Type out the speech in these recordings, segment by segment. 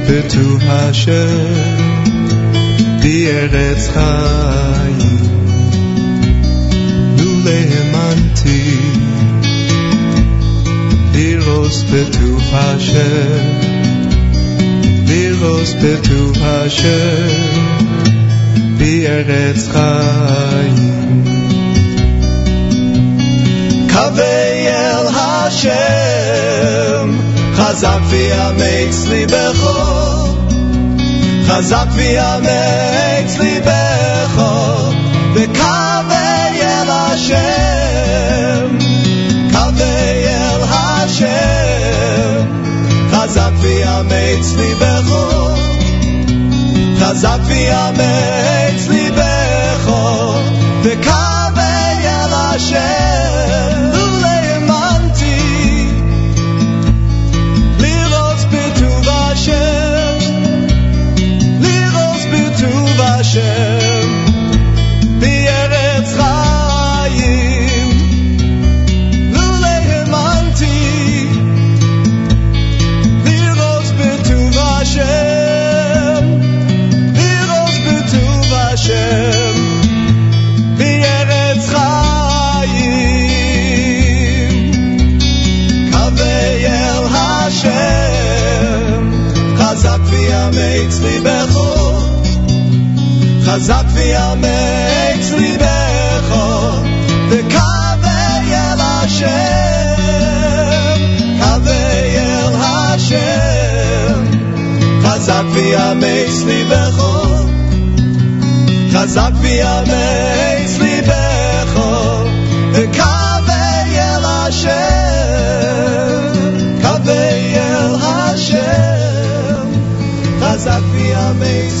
לירוס בטוב השם, בארץ חיים, נו להאמנתי, לירוס בטוב השם, לירוס בטוב השם, בארץ חיים. קווי אל השם, חזק ויאמץ ליבך, חזק ויאמץ ליבך, וקווי אל השם, קווי אל השם, חזק ויאמץ ליבך, חזק ויאמץ ליבך, וקווי אל השם, אצלי בחור, חזק ויאמר אצלי בחור, וקווה אל השם, קווה אל השם, חזק ויאמר אצלי בחור, חזק ויאמר amazing.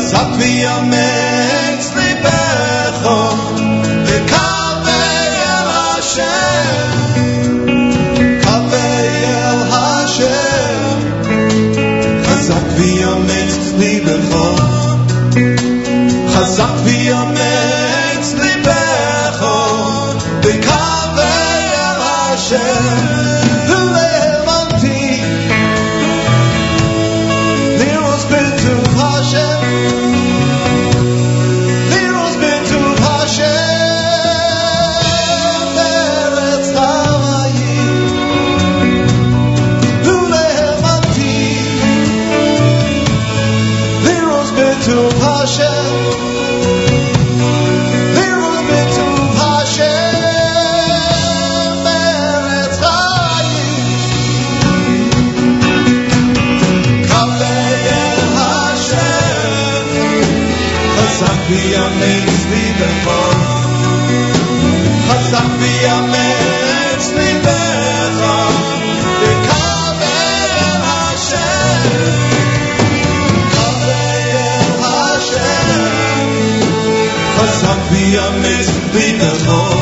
das hat. your face, we.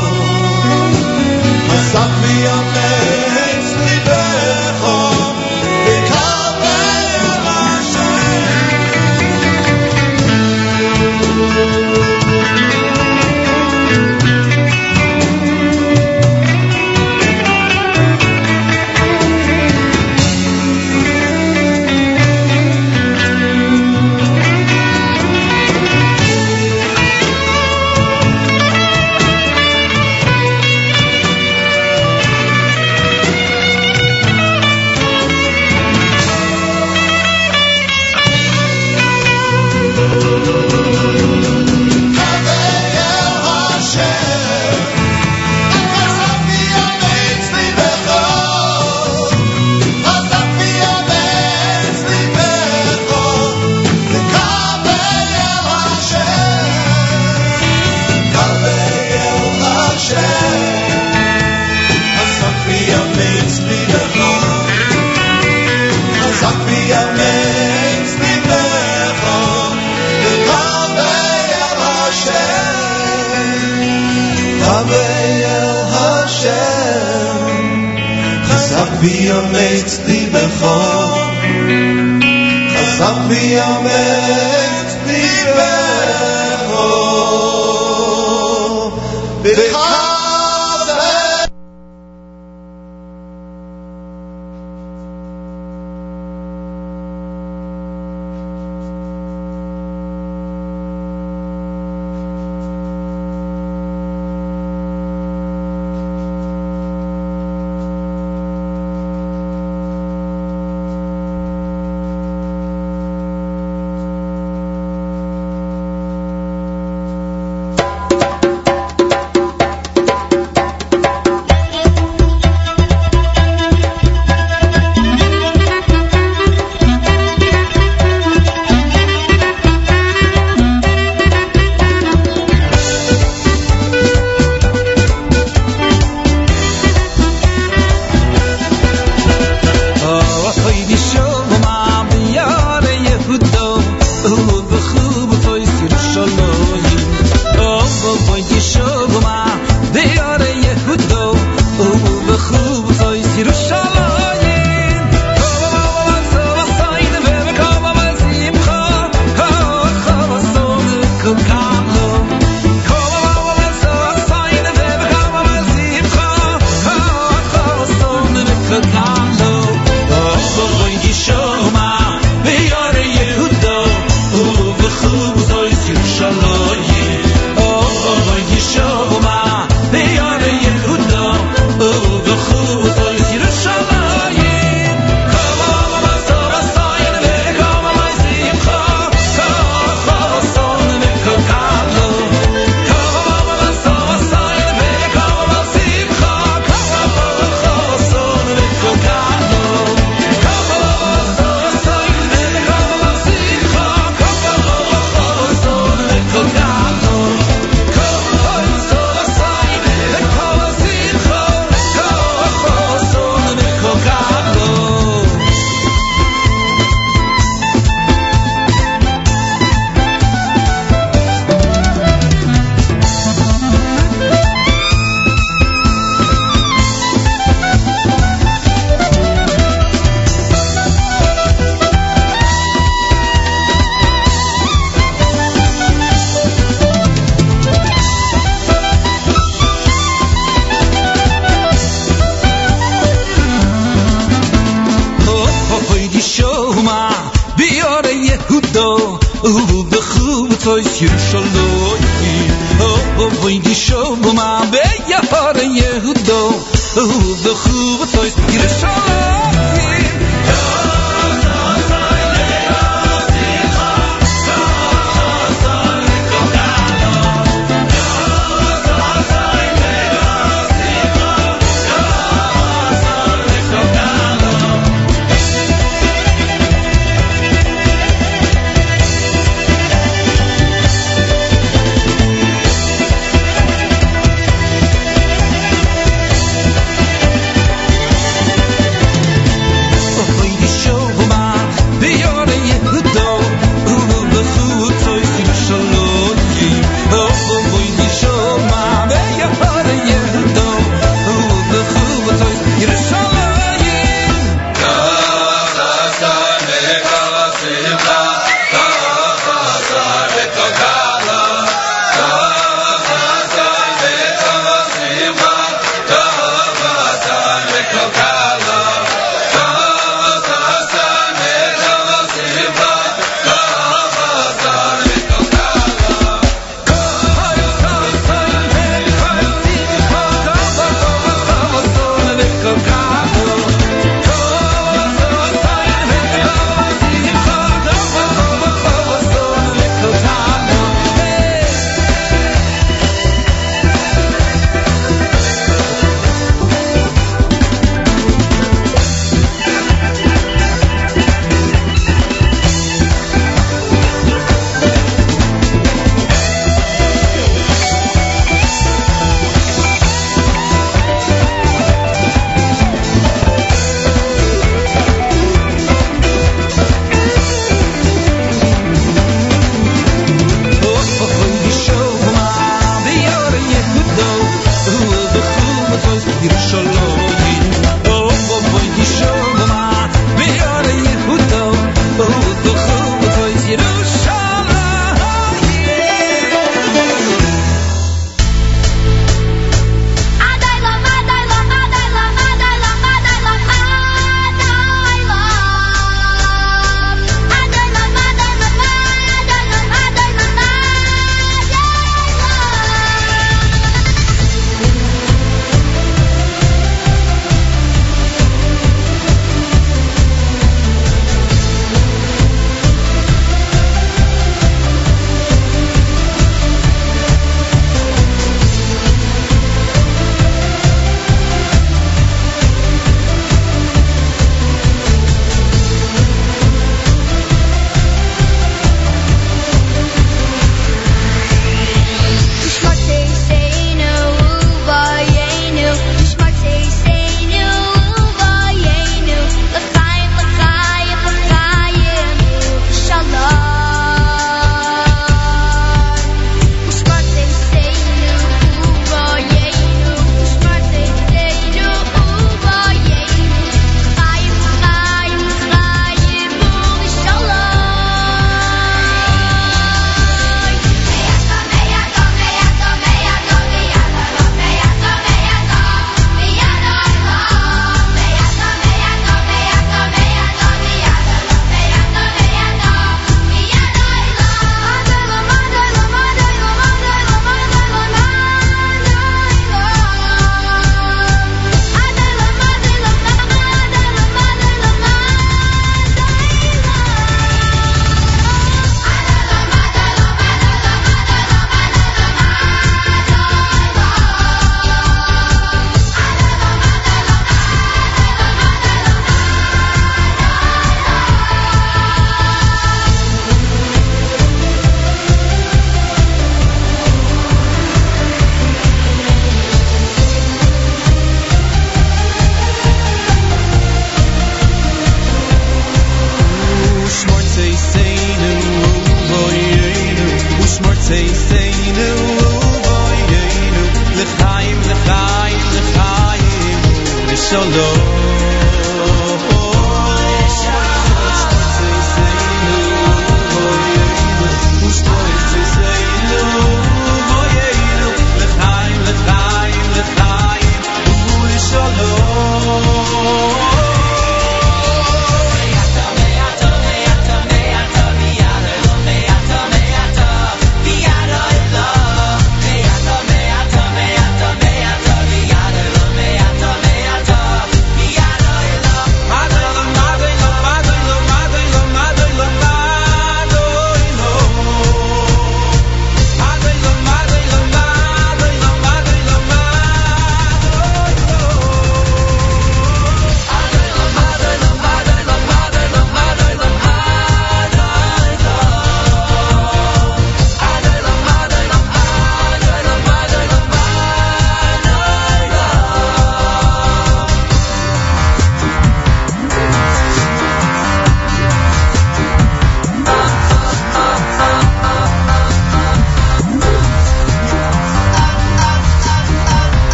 ויאמץ ליבך חזק ויאמץ ליבך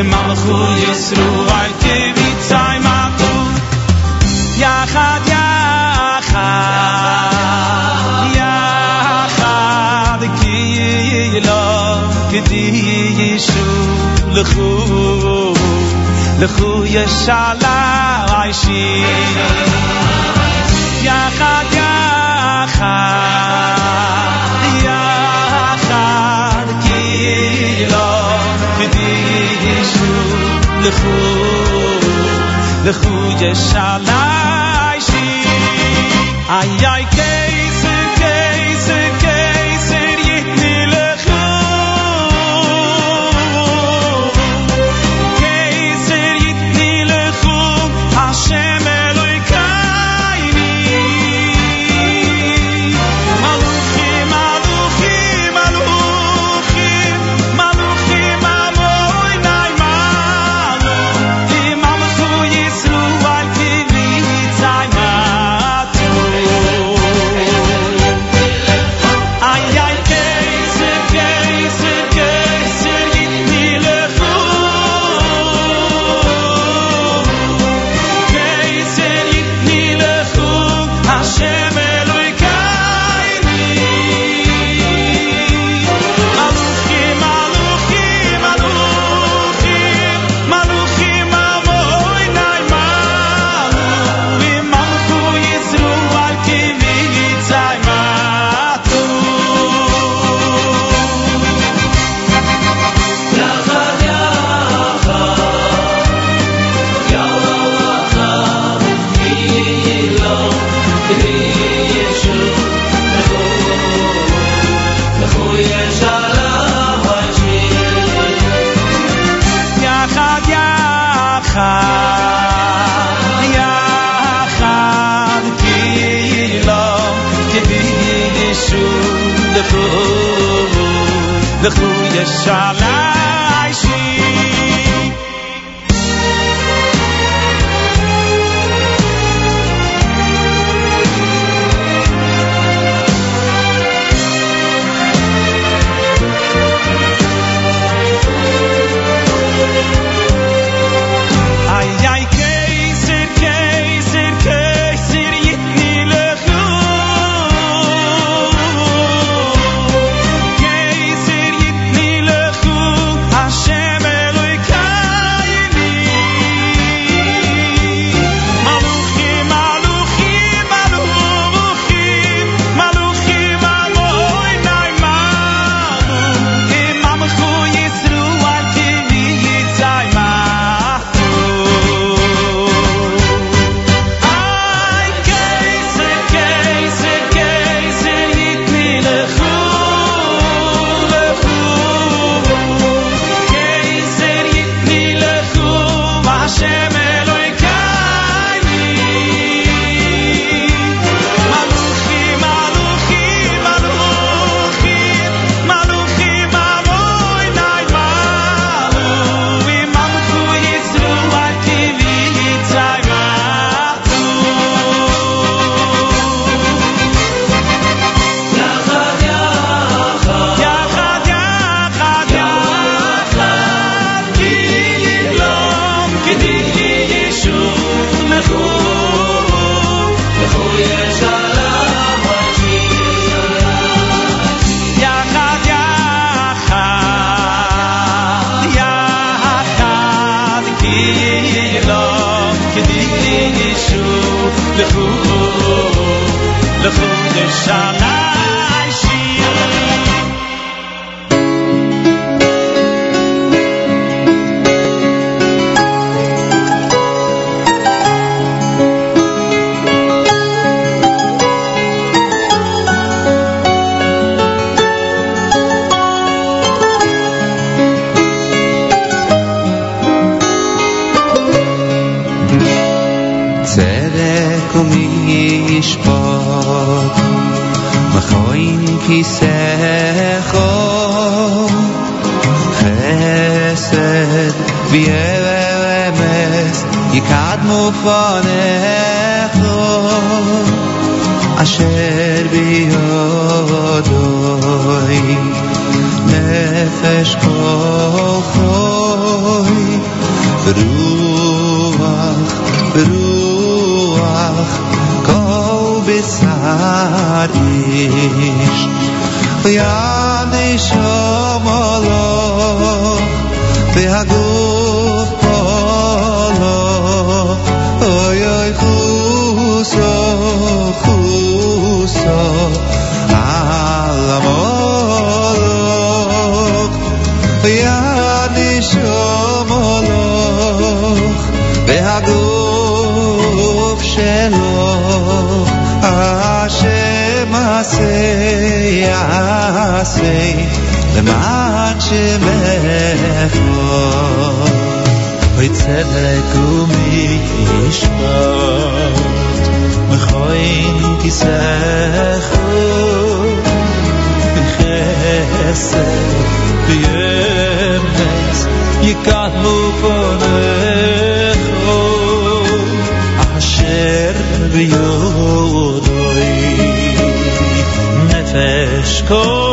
im malchul yisru ay kivi tsay matu yachad yachad yachad ki yilo kedi yishu lechu lechu yishala ay shi yachad לחוג, לחוג יש עליו sei a sei שמחו. אוי צדק ומי ישפוט, מכוין ku mi ispa יקדמו khoi אשר sa ye ka yo Cold.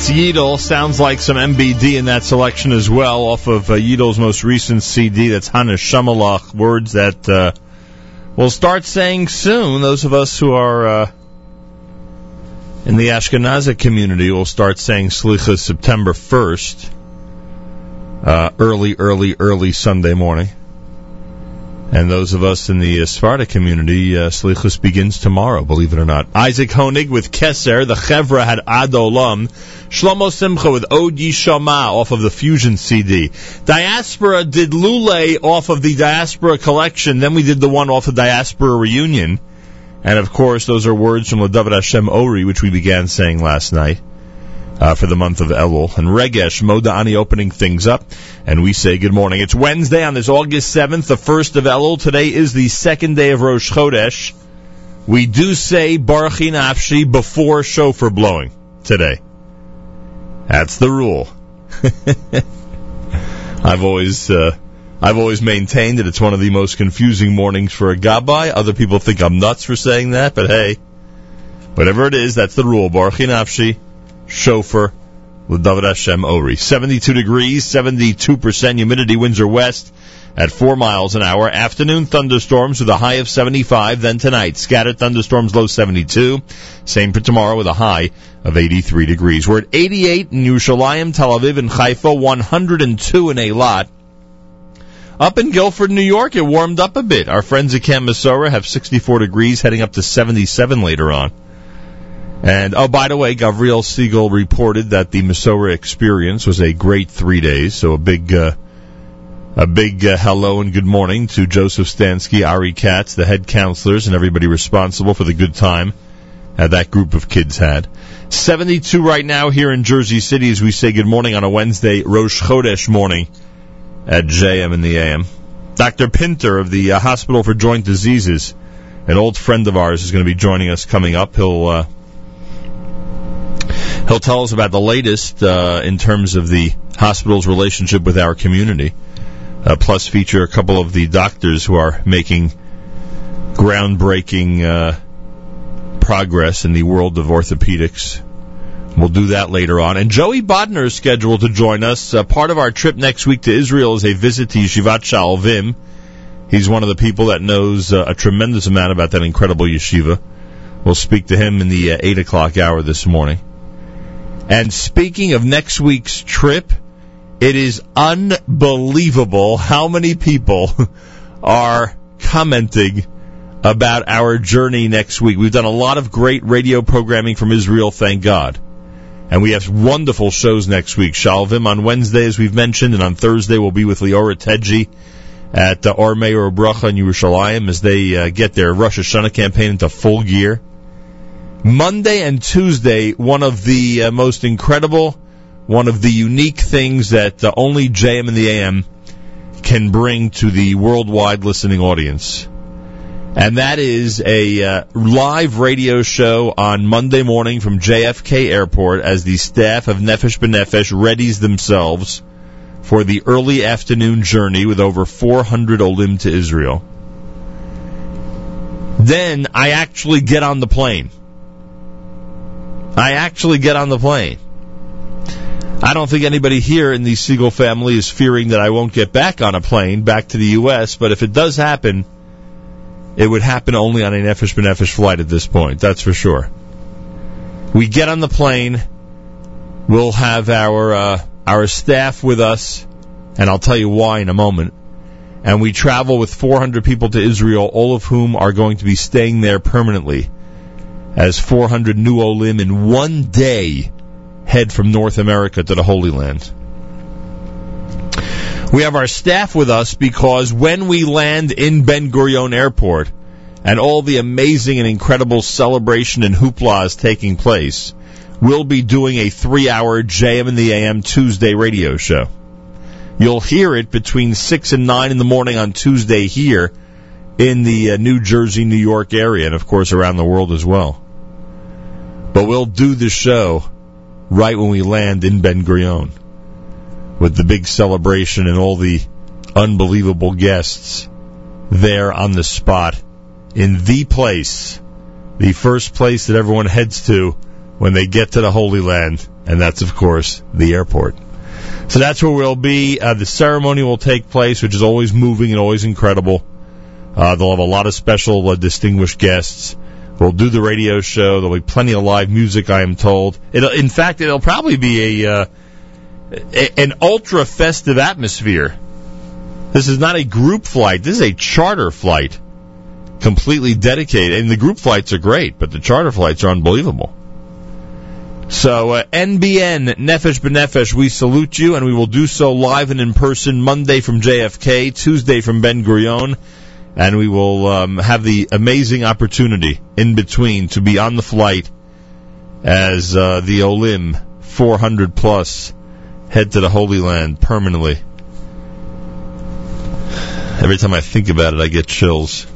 That's. Sounds like some MBD in that selection as well, off of uh, most recent CD. That's Haneshama Lach. Words that uh, we'll start saying soon. Those of us who are uh, in the Ashkenazi community will start saying Slicha September 1st, uh, early, early, early Sunday morning. And those of us in the uh, Sephardi community, uh, Slichus begins tomorrow, believe it or not. Isaac Honig with Keser, the Chevra had Adolam, Shlomo Simcha with Od Yishama off of the Fusion CD. Diaspora did Lule off of the Diaspora collection, then we did the one off of Diaspora Reunion. And of course, those are words from David Hashem Ori, which we began saying last night. Uh, for the month of Elul. And Regesh Modani opening things up. And we say good morning. It's Wednesday on this August 7th, the first of Elul. Today is the second day of Rosh Chodesh. We do say Barchi Nafshi before shofar blowing today. That's the rule. I've always, uh, I've always maintained that it's one of the most confusing mornings for a gabbai. Other people think I'm nuts for saying that, but hey, whatever it is, that's the rule. Barchi Nafshi, with David Hashem Ori. 72 degrees, 72% humidity, winds are west at 4 miles an hour. Afternoon thunderstorms with a high of 75. Then tonight, scattered thunderstorms, low 72. Same for tomorrow with a high of 83 degrees. We're at 88 in Yerushalayim, Tel Aviv, and Haifa, 102 in Eilat. Up in Guilford, New York, it warmed up a bit. Our friends at Camp Mesorah have 64 degrees, heading up to 77 later on. And oh, by the way, Gavriel Siegel reported that the Mesorah experience was a great three days. So a big, uh, a big uh, hello and good morning to Joseph Stansky, Ari Katz, the head counselors, and everybody responsible for the good time uh, that group of kids had. 72 right now here in Jersey City as we say good morning on a Wednesday, Rosh Chodesh morning at JM in the AM. Dr. Pinter of the uh, Hospital for Joint Diseases, an old friend of ours, is going to be joining us coming up. He'll uh, he'll tell us about the latest uh, in terms of the hospital's relationship with our community. Uh, plus, feature a couple of the doctors who are making groundbreaking uh, progress in the world of orthopedics. We'll do that later on. And Joey Bodner is scheduled to join us. Uh, part of our trip next week to Israel is a visit to Yeshivat Shalvim. He's one of the people that knows uh, a tremendous amount about that incredible yeshiva. We'll speak to him in the uh, 8 o'clock hour this morning. And speaking of next week's trip, it is unbelievable how many people are commenting about our journey next week. We've done a lot of great radio programming from Israel, thank God. And we have wonderful shows next week. Shalvim on Wednesday, as we've mentioned, and on Thursday we'll be with Leora Tedji at uh, Or Meir Bracha in Yerushalayim as they uh, get their Rosh Hashanah campaign into full gear. Monday and Tuesday, one of the uh, most incredible, one of the unique things that uh, only JM and the AM can bring to the worldwide listening audience. And that is a uh, live radio show on Monday morning from JFK Airport as the staff of Nefesh B'Nefesh readies themselves for the early afternoon journey with over 400 Olim to Israel. Then I actually get on the plane. I actually get on the plane. I don't think anybody here in the Segal family is fearing that I won't get back on a plane back to the U.S., but if it does happen, it would happen only on a Nefesh B'Nefesh flight at this point, that's for sure. We get on the plane, we'll have our, uh, our staff with us, and I'll tell you why in a moment. And we travel with 400 people to Israel, all of whom are going to be staying there permanently as 400 new Olim in one day head from North America to the Holy Land. We have our staff with us because when we land in Ben Gurion Airport and all the amazing and incredible celebration and hoopla is taking place, we'll be doing a three hour JM in the AM Tuesday radio show. You'll hear it between 6 and 9 in the morning on Tuesday here in the uh, New Jersey, New York area, and of course around the world as well. But we'll do the show right when we land in Ben Gurion with the big celebration and all the unbelievable guests there on the spot in the place, the first place that everyone heads to when they get to the Holy Land, and that's, of course, the airport. So that's where we'll be. Uh, the ceremony will take place, which is always moving and always incredible. Uh, they'll have a lot of special uh, distinguished guests. We'll do the radio show. There'll be plenty of live music, I am told. It'll, in fact, it'll probably be a, uh, a an ultra festive atmosphere. This is not a group flight. This is a charter flight, completely dedicated. And the group flights are great, but the charter flights are unbelievable. So, uh, NBN, Nefesh B'Nefesh, we salute you, and we will do so live and in person Monday from JFK, Tuesday from Ben Gurion, and we will um, have the amazing opportunity in between to be on the flight as uh, the Olim 400 plus head to the Holy Land permanently. Every time I think about it, I get chills.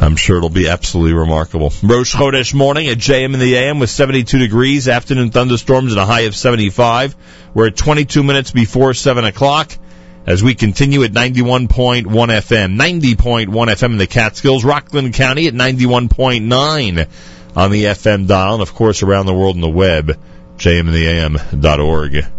I'm sure it'll be absolutely remarkable. Rosh Chodesh morning at JM in the AM with 72 degrees, afternoon thunderstorms and a high of 75. We're at 22 minutes before 7 o'clock as we continue at 91.1 FM, 90.1 FM in the Catskills, Rockland County at 91.9 on the FM dial, and of course around the world on the web, jmintheam.org.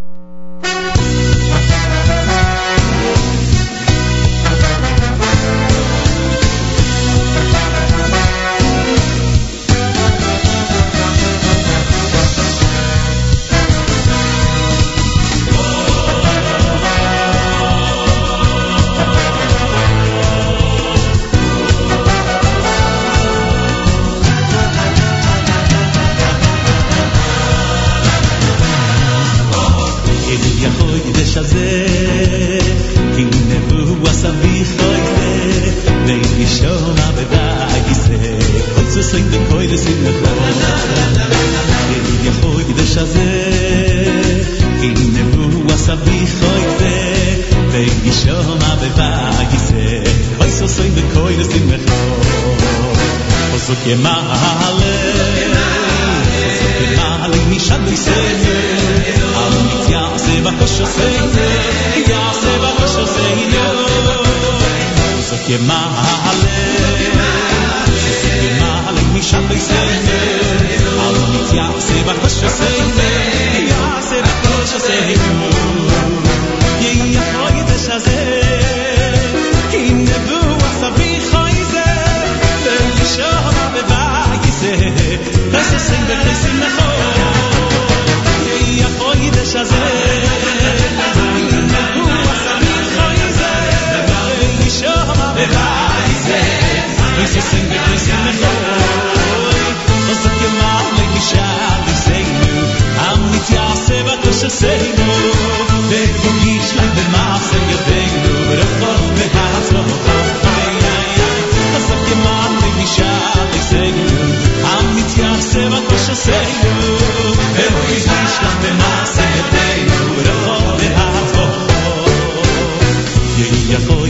Sein, dech ich libe maseg ben gurf mit has roch. Ey, ey, ich das eke mal libe shat, ich sein. Amit ich haseba koshe sein. Ve ich sein shtand ben maseg ben gurf, de has roch. Ye ig yakhoy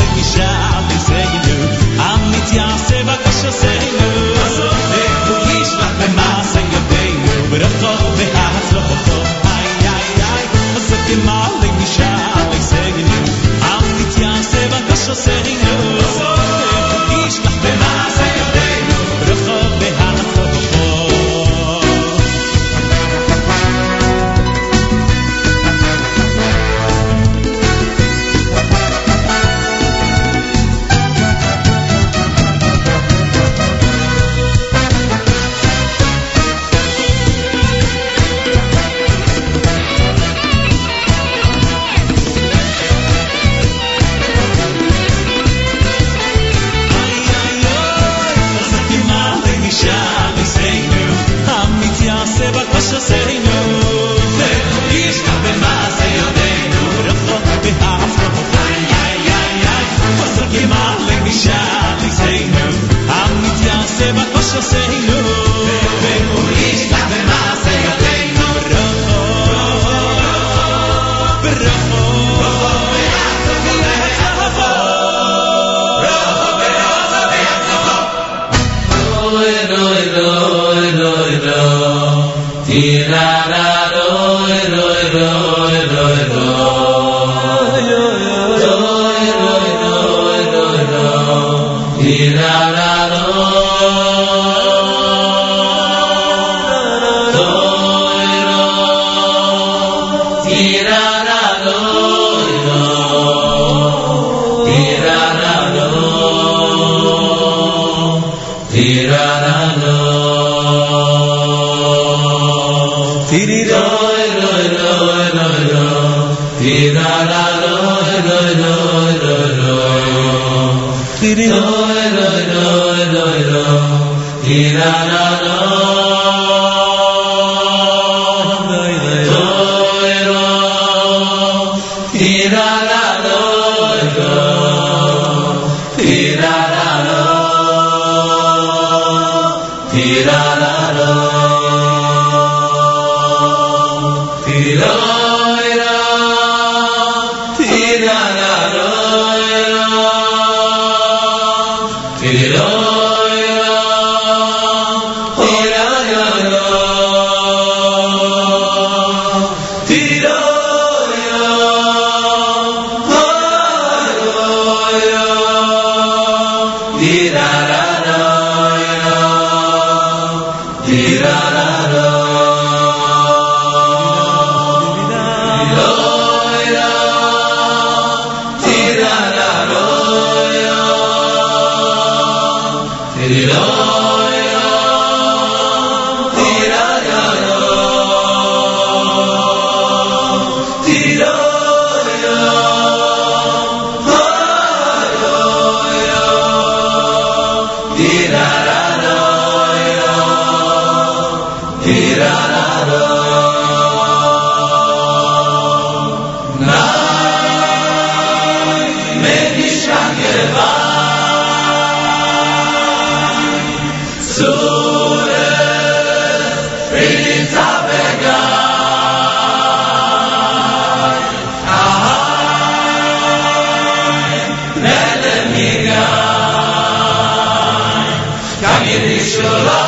setting up. The love.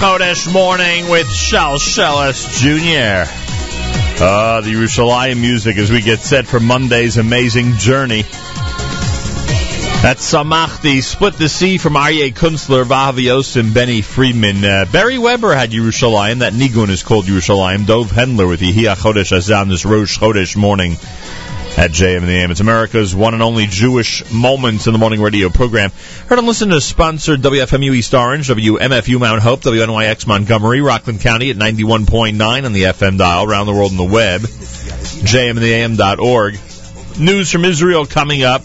Chodesh morning with Shal Shelis Jr. Uh, the Yerushalayim music as we get set for Monday's amazing journey. That's Samachti, Split the Sea from Aryeh Kunstler, Vahavios, and Benny Friedman. Uh, Barry Weber had Yerushalayim. That Nigun is called Yerushalayim. Dove Hendler with Yehia Chodesh Azam this Rosh Chodesh morning at JM in the AM. It's America's one and only Jewish Moments in the Morning radio program. Heard and listen to sponsored WFMU East Orange, WMFU Mount Hope, WNYX Montgomery, Rockland County at 91.9 on the FM dial, around the world on the web, jmintheam.org. News from Israel coming up.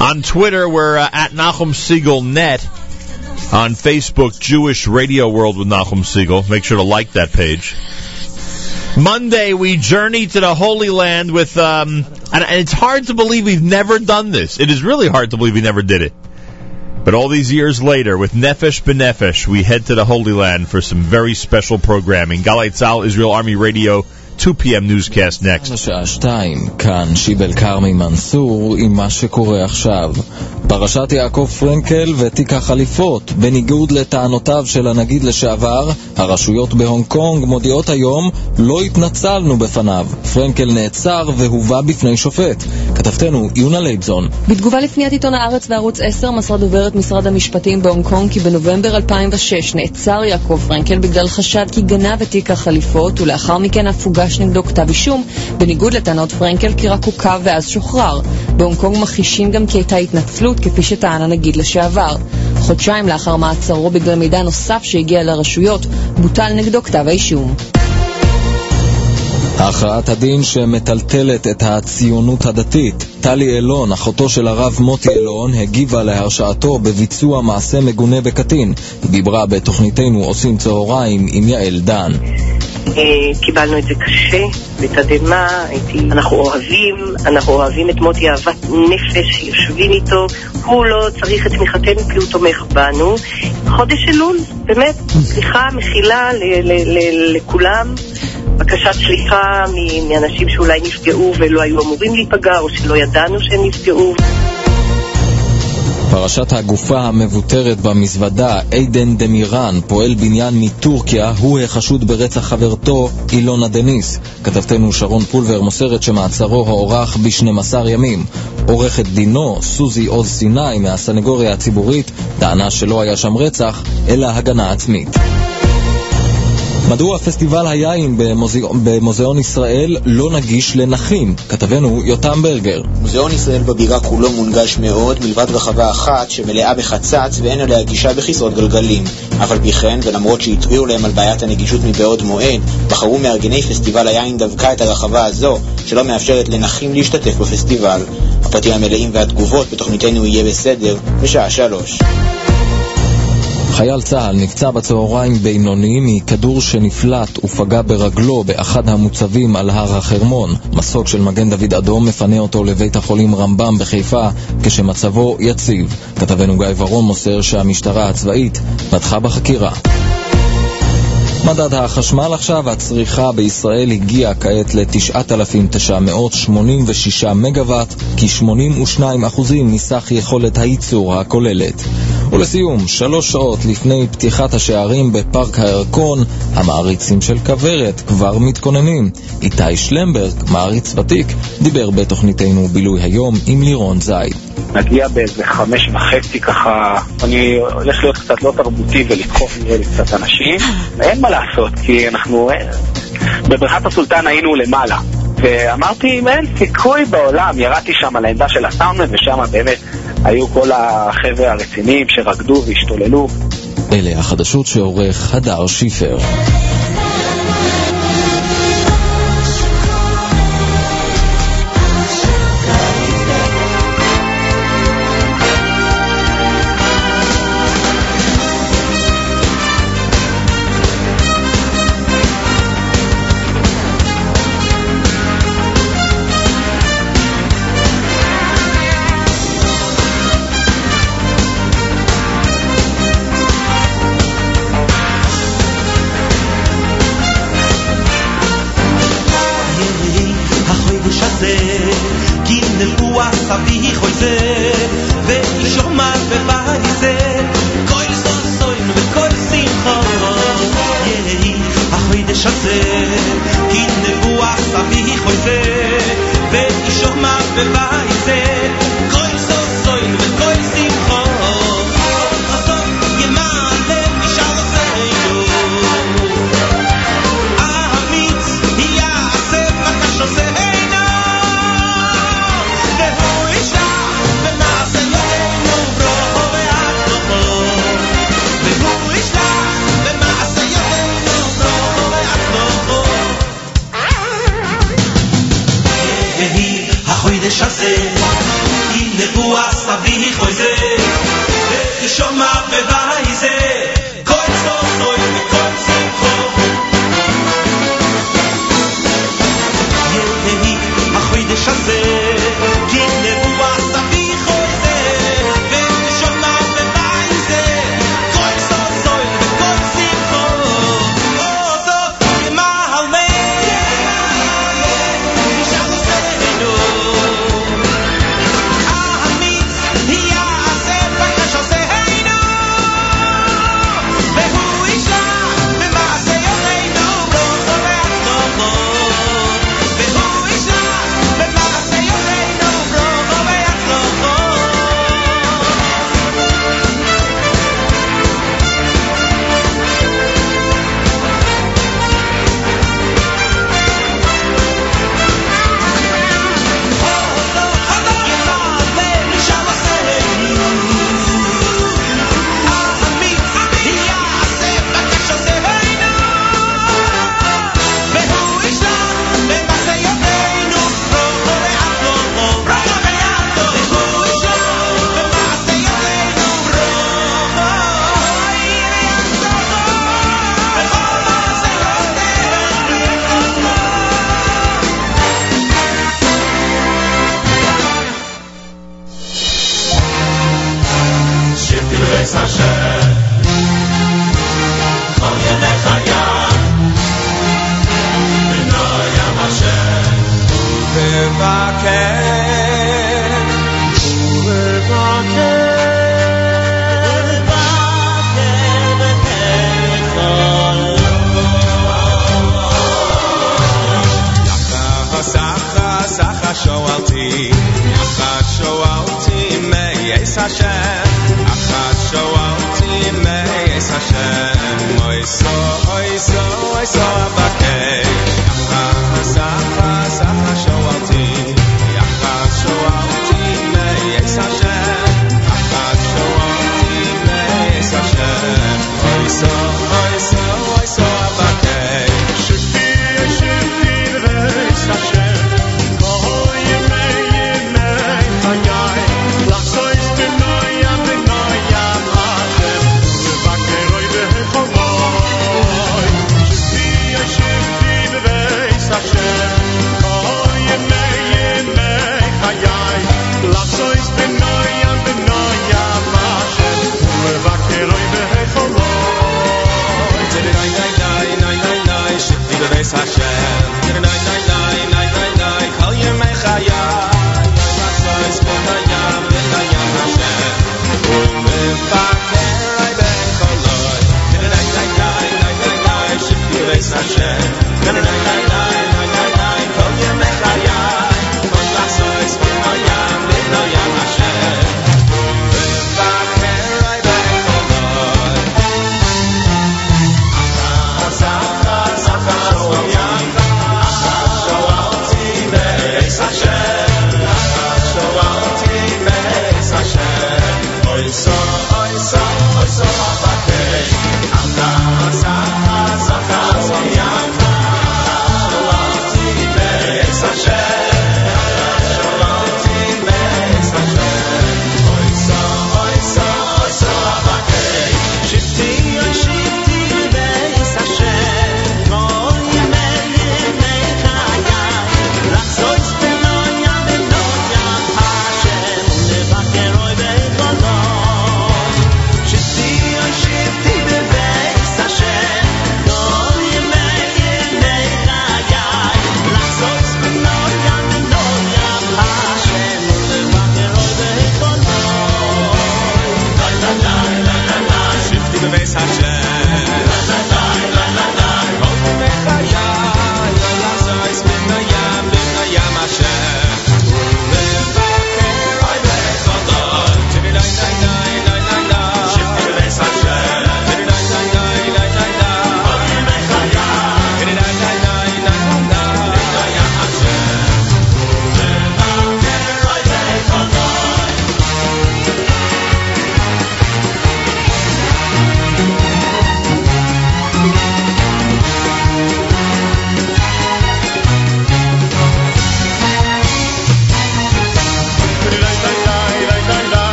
On Twitter, we're uh, at Nachum Segal Net. On Facebook, Jewish Radio World with Nachum Segal. Make sure to like that page. Monday, we journey to the Holy Land with, um, and it's hard to believe we've never done this. It is really hard to believe we never did it. But all these years later, with Nefesh B'Nefesh, we head to the Holy Land for some very special programming. Galei Tzahal, Israel Army Radio, 2 p.m. newscast next. פרשת יעקב פרנקל ותיק החליפות. בניגוד לטענותיו של הנגיד לשעבר, הרשויות בהונג קונג מודיעות היום לא התנצלנו בפניו. פרנקל נעצר והובא בפני שופט. כתבתנו יונה לייבזון. בתגובה לפניית עיתון הארץ וערוץ 10 מסרה דוברת משרד המשפטים בהונג קונג כי בנובמבר 2006 נעצר יעקב פרנקל בגלל חשד כי גנב את תיק החליפות ולאחר מכן אף הוגש נגדו כתב אישום, בניגוד לטענות פרנקל כי רק עוכב ואז שוחרר. בהונג קונג מכחישים גם כי הייתה התנצלות כפי שטען הנגיד לשעבר. חודשיים לאחר מעצרו בגלל מידע נוסף שהגיע לרשויות, בוטל נגדו כתב האישום. הכרעת הדין שמטלטלת את הציונות הדתית. טלי אלון, אחותו של הרב מוטי אלון, הגיבה להרשעתו בביצוע מעשה מגונה בקטין. דיברה בתוכניתנו עושים צהריים עם יעל דן. אה, קיבלנו את זה קשה, בתדהמה, הייתי, אנחנו אוהבים, אנחנו אוהבים את מוטי אהבת נפש, יושבים איתו, הוא לא צריך את תמיכתנו כי הוא תומך בנו. חודש אלול, באמת, סליחה, מחילה לכולם. בקשת סליחה מאנשים שאולי נפגעו ולא היו אמורים להיפגע, או שלא ידענו שהם נפגעו. פרשת הגופה המבוטרת במזוודה, עידן דמירן, פועל בניין מטורקיה, הוא החשוד ברצח חברתו אילונה דניס. כתבתנו שרון פולבר מוסרת שמעצרו הוארך ב-12 ימים. עורכת דינו, סוזי עוז סיני מהסנגוריה הציבורית, טענה שלא היה שם רצח, אלא הגנה עצמית. מדוע פסטיבל היין במוזיאון, במוזיאון ישראל לא נגיש לנכים? כתבנו יותם ברגר. מוזיאון ישראל בבירה כולו מונגש מאוד, מלבד רחבה אחת שמלאה בחצץ ואין עליה גישה בכיסאות גלגלים. אף על פי כן, ולמרות שהתריעו להם על בעיית הנגישות מבעוד מועד, בחרו מארגני פסטיבל היין דווקא את הרחבה הזו, שלא מאפשרת לנכים להשתתף בפסטיבל. הפרטים המלאים והתגובות בתוכניתנו יהיה בסדר, בשעה שלוש. חייל צה"ל נפצע בצהריים בינוני מכדור שנפלט ופגע ברגלו באחד המוצבים על הר החרמון. מסוק של מגן דוד אדום מפנה אותו לבית החולים רמב"ם בחיפה כשמצבו יציב. כתבנו גיא ורון מוסר שהמשטרה הצבאית פתחה בחקירה. מדד החשמל עכשיו, הצריכה בישראל הגיעה כעת ל-9,986 מגוואט, כ-82% מסך יכולת הייצור הכוללת. ולסיום, שלוש שעות לפני פתיחת השערים בפארק הירקון, המעריצים של כוורת כבר מתכוננים. איתי שלמברג, מעריץ ותיק, דיבר בתוכניתנו בילוי היום עם לירון זייד. נגיע באיזה חמש וחצי ככה, אני הולך להיות קצת לא תרבותי ולדחוף נראה לי קצת אנשים. אין מה לעשות, כי אנחנו... בבריכת הסולטן היינו למעלה. ואמרתי, אין סיכוי בעולם, ירדתי שם על העמדה של הסאונדמן, ושם באמת היו כל החבר'ה הרציניים שרקדו והשתוללו. אלה החדשות שעורך הדר שיפר.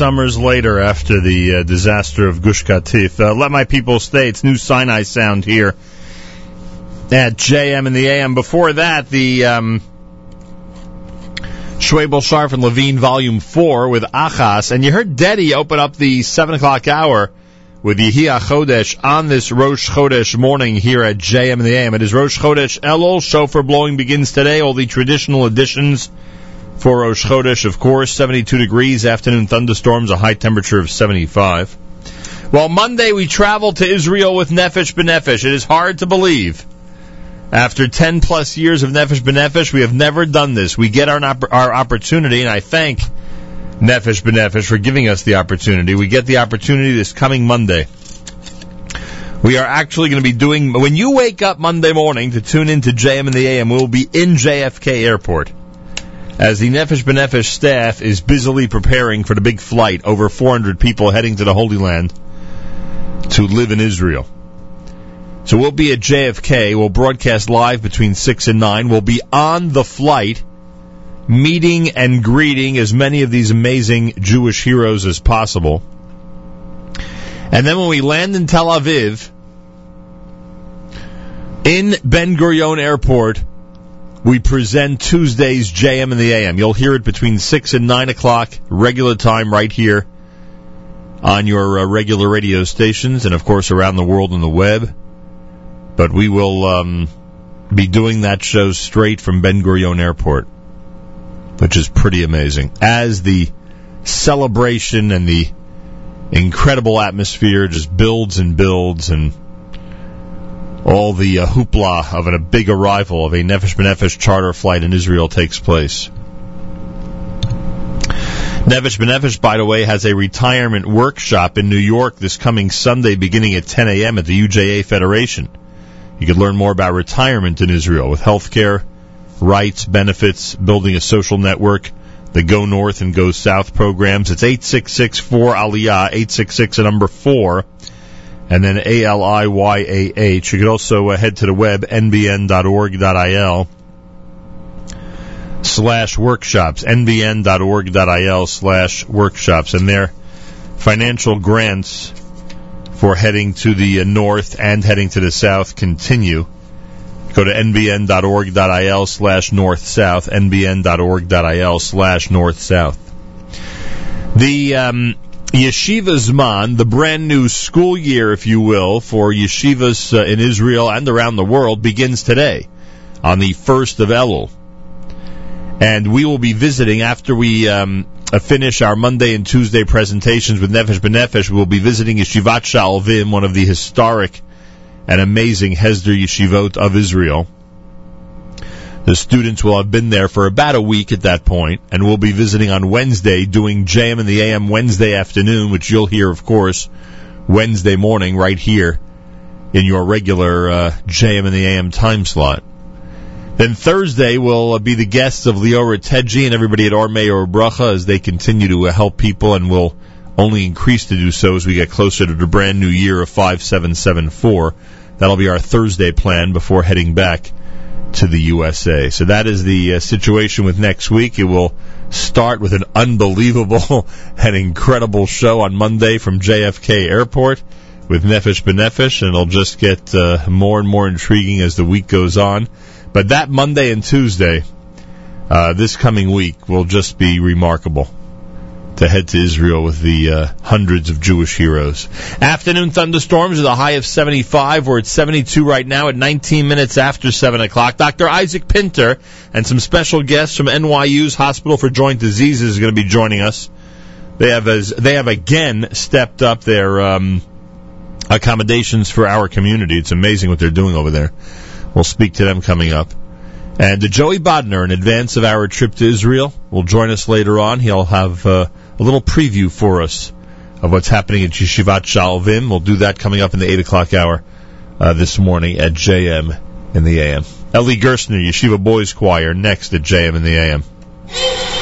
Summers later, after the uh, disaster of Gush Katif, uh, let my people stay. It's New Sinai sound here at JM and the AM. Before that, the um, Schwabel, Sharf, and Levine Volume 4 with Achas. And you heard Deddy open up the 7 o'clock hour with Yehia Chodesh on this Rosh Chodesh morning here at JM and the AM. It is Rosh Chodesh Elul. Shofar blowing begins today. All the traditional additions for Rosh Chodesh, of course, 72 degrees, afternoon thunderstorms, a high temperature of 75. Well, Monday we traveled to Israel with Nefesh B'Nefesh. It is hard to believe. After 10 plus years of Nefesh B'Nefesh, we have never done this. We get our, our opportunity, and I thank Nefesh B'Nefesh for giving us the opportunity. We get the opportunity this coming Monday. We are actually going to be doing, when you wake up Monday morning to tune into JM and the AM, we will be in JFK Airport as the Nefesh B'Nefesh staff is busily preparing for the big flight, over 400 people heading to the Holy Land to live in Israel. So we'll be at JFK. We'll broadcast live between 6 and 9. We'll be on the flight, meeting and greeting as many of these amazing Jewish heroes as possible. And then when we land in Tel Aviv, in Ben Gurion Airport, we present Tuesday's JM and the AM. You'll hear it between 6 and 9 o'clock, regular time, right here on your uh, regular radio stations, and of course around the world on the web. But we will um, be doing that show straight from Ben Gurion Airport, which is pretty amazing. As the celebration and the incredible atmosphere just builds and builds and all the uh, hoopla of a big arrival of a Nefesh B'Nefesh charter flight in Israel takes place. Nefesh B'Nefesh, by the way, has a retirement workshop in New York this coming Sunday beginning at 10 a.m. at the UJA Federation. You can learn more about retirement in Israel with health care, rights, benefits, building a social network, the Go North and Go South programs. It's 866-4 Aliyah, 866 a number 4, and then A-L-I-Y-A-H. You could also uh, head to the web, nbn.org.il slash workshops, nbn.org.il slash workshops, and there financial grants for heading to the uh, north and heading to the south continue. Go to nbn.org.il slash north south, nbn.org.il slash north south. The um, Yeshiva Zman, the brand new school year, if you will, for yeshivas uh, in Israel and around the world, begins today on the 1st of Elul. And we will be visiting after we um, uh, finish our Monday and Tuesday presentations with Nefesh B'Nefesh. We will be visiting Yeshivat Shaalvim, one of the historic and amazing Hesder Yeshivot of Israel. The students will have been there for about a week at that point, and we'll be visiting on Wednesday, doing JM in the AM Wednesday afternoon, which you'll hear, of course, Wednesday morning right here in your regular uh, JM in the AM time slot. Then Thursday will uh, be the guests of Leora Tedji and everybody at Ormei or Bracha as they continue to uh, help people and will only increase to do so as we get closer to the brand new year of 5774. That'll be our Thursday plan before heading back to the USA. So that is the uh, situation with next week. It will start with an unbelievable and incredible show on Monday from JFK Airport with Nefesh B'Nefesh, and it'll just get uh, more and more intriguing as the week goes on. But that Monday and Tuesday, uh, this coming week, will just be remarkable to head to Israel with the uh, hundreds of Jewish heroes. Afternoon thunderstorms with a high of 75. We're at 72 right now at 19 minutes after 7 o'clock. Dr. Isaac Pinter and some special guests from NYU's Hospital for Joint Diseases is going to be joining us. They have as they have again stepped up their um, accommodations for our community. It's amazing what they're doing over there. We'll speak to them coming up. And Joey Bodner, in advance of our trip to Israel, will join us later on. He'll have uh, a little preview for us of what's happening at Yeshivat Shaalvim. We'll do that coming up in the 8 o'clock hour uh, this morning at JM in the AM. Eli Gerstner, Yeshiva Boys Choir, next at JM in the AM.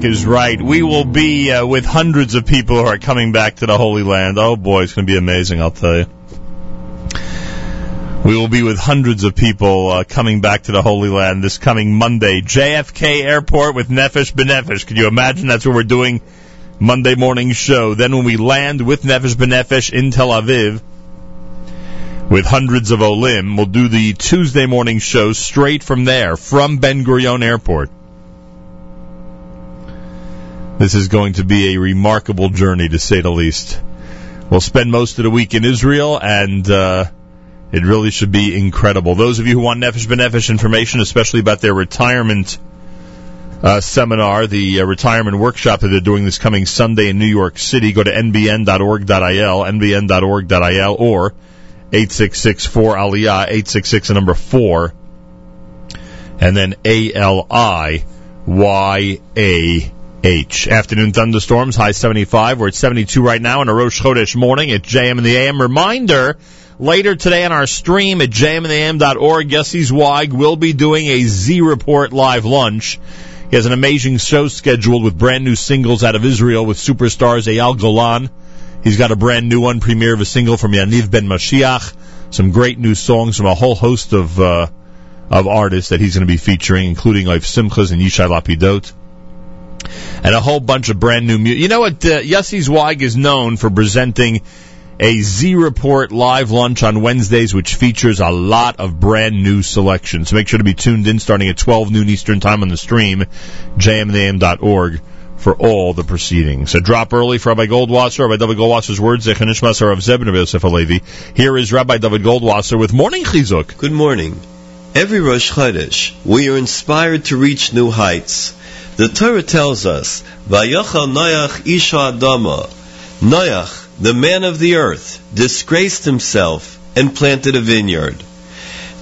Back is right. We will be uh, with hundreds of people who are coming back to the Holy Land. Oh boy, it's going to be amazing, I'll tell you. We will be with hundreds of people uh, coming back to the Holy Land this coming Monday. JFK Airport with Nefesh B'Nefesh. Could you imagine that's where we're doing Monday morning show? Then when we land with Nefesh B'Nefesh in Tel Aviv, with hundreds of Olim. We'll do the Tuesday morning show straight from there, from Ben Gurion Airport. This is going to be a remarkable journey, to say the least. We'll spend most of the week in Israel, and uh, it really should be incredible. Those of you who want Nefesh B'Nefesh information, especially about their retirement uh, seminar, the uh, retirement workshop that they're doing this coming Sunday in New York City, go to nbn.org.il, nbn.org.il, or 866-4 Aliyah, 866 the number 4, and then A-L-I-Y-A-H. Afternoon thunderstorms, high 75. We're at 72 right now on a Rosh Chodesh morning at JM in the AM. Reminder, later today on our stream at jmintheam.org, Yossi Zweig will be doing a Z Report live lunch. He has an amazing show scheduled with brand new singles out of Israel with superstars Eyal Golan. He's got a brand new one premiere of a single from Yaniv Ben Mashiach. Some great new songs from a whole host of uh, of artists that he's going to be featuring, including like Simchas and Yishai Lapidot. And a whole bunch of brand new music. You know what? Uh, Yossi Zweig is known for presenting a Z Report live lunch on Wednesdays, which features a lot of brand new selections. So make sure to be tuned in starting at 12 noon Eastern Time on the stream, jmintheam.org for all the proceedings. A drop early for Rabbi Goldwasser, Rabbi David Goldwasser's words, Zechanishmas of Zebin of Yosef Alevi. Here is Rabbi David Goldwasser with Morning Chizuk. Good morning. Every Rosh Chodesh, we are inspired to reach new heights. The Torah tells us, Vayachal Noach Isha Adama. Noach, the man of the earth, disgraced himself and planted a vineyard.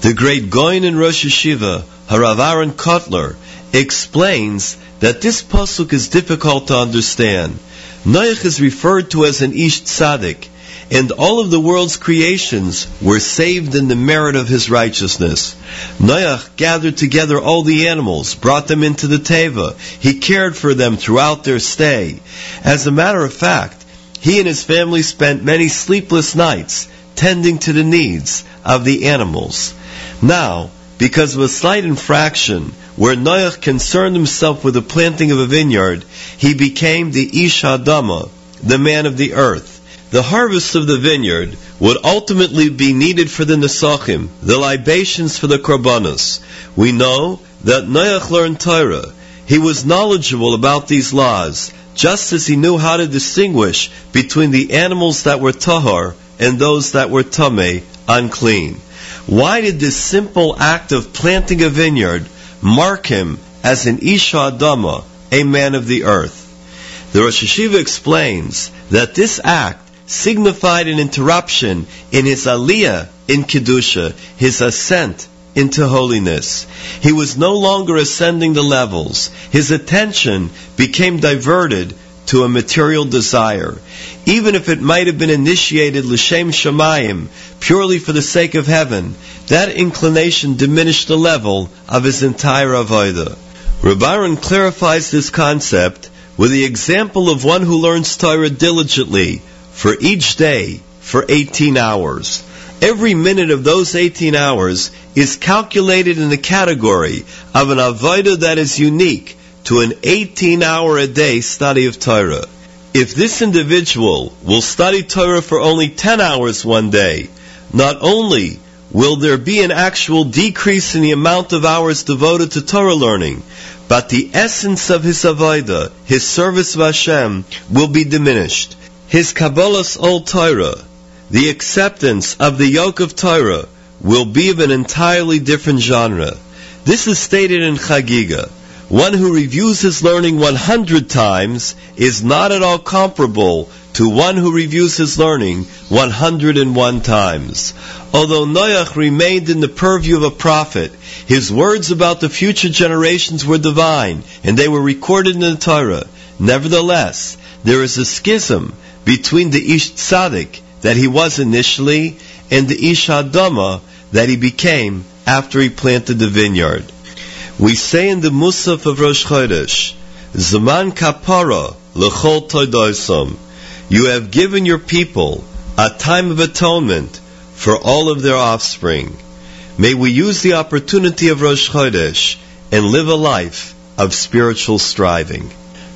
The great Gaon in Rosh Yeshiva, Harav Aaron Kotler, explains that this pasuk is difficult to understand. Noach is referred to as an Ish Tzaddik, and all of the world's creations were saved in the merit of his righteousness. Noach gathered together all the animals, brought them into the Teva. He cared for them throughout their stay. As a matter of fact, he and his family spent many sleepless nights tending to the needs of the animals. Now, because of a slight infraction where Noach concerned himself with the planting of a vineyard, he became the Ish Adama, the man of the earth. The harvest of the vineyard would ultimately be needed for the Nesachim, the libations for the Korbanos. We know that Noach learned Torah. He was knowledgeable about these laws, just as he knew how to distinguish between the animals that were tahor and those that were tameh, unclean. Why did this simple act of planting a vineyard mark him as an Isha Adama, a man of the earth? The Rosh Yeshiva explains that this act signified an interruption in his aliyah in Kedusha, his ascent into holiness. He was no longer ascending the levels. His attention became diverted to a material desire. Even if it might have been initiated l'shem shamayim, purely for the sake of heaven, that inclination diminished the level of his entire avodah. Rabbaran clarifies this concept with the example of one who learns Torah diligently for each day for 18 hours. Every minute of those 18 hours is calculated in the category of an avodah that is unique to an 18 hour a day study of Torah. If this individual will study Torah for only 10 hours one day, not only will there be an actual decrease in the amount of hours devoted to Torah learning, but the essence of his avodah, his service of Hashem, will be diminished. His Kabbalas ol Torah, the acceptance of the yoke of Torah, will be of an entirely different genre. This is stated in Chagiga. One who reviews his learning 100 times is not at all comparable to one who reviews his learning 101 times. Although Noach remained in the purview of a prophet, his words about the future generations were divine, and they were recorded in the Torah. Nevertheless, there is a schism between the Ish Tzaddik that he was initially and the Ish Adama that he became after he planted the vineyard. We say in the Musaf of Rosh Chodesh, Zaman Kapara lechol Toidoisam, you have given your people a time of atonement for all of their offspring. May we use the opportunity of Rosh Chodesh and live a life of spiritual striving.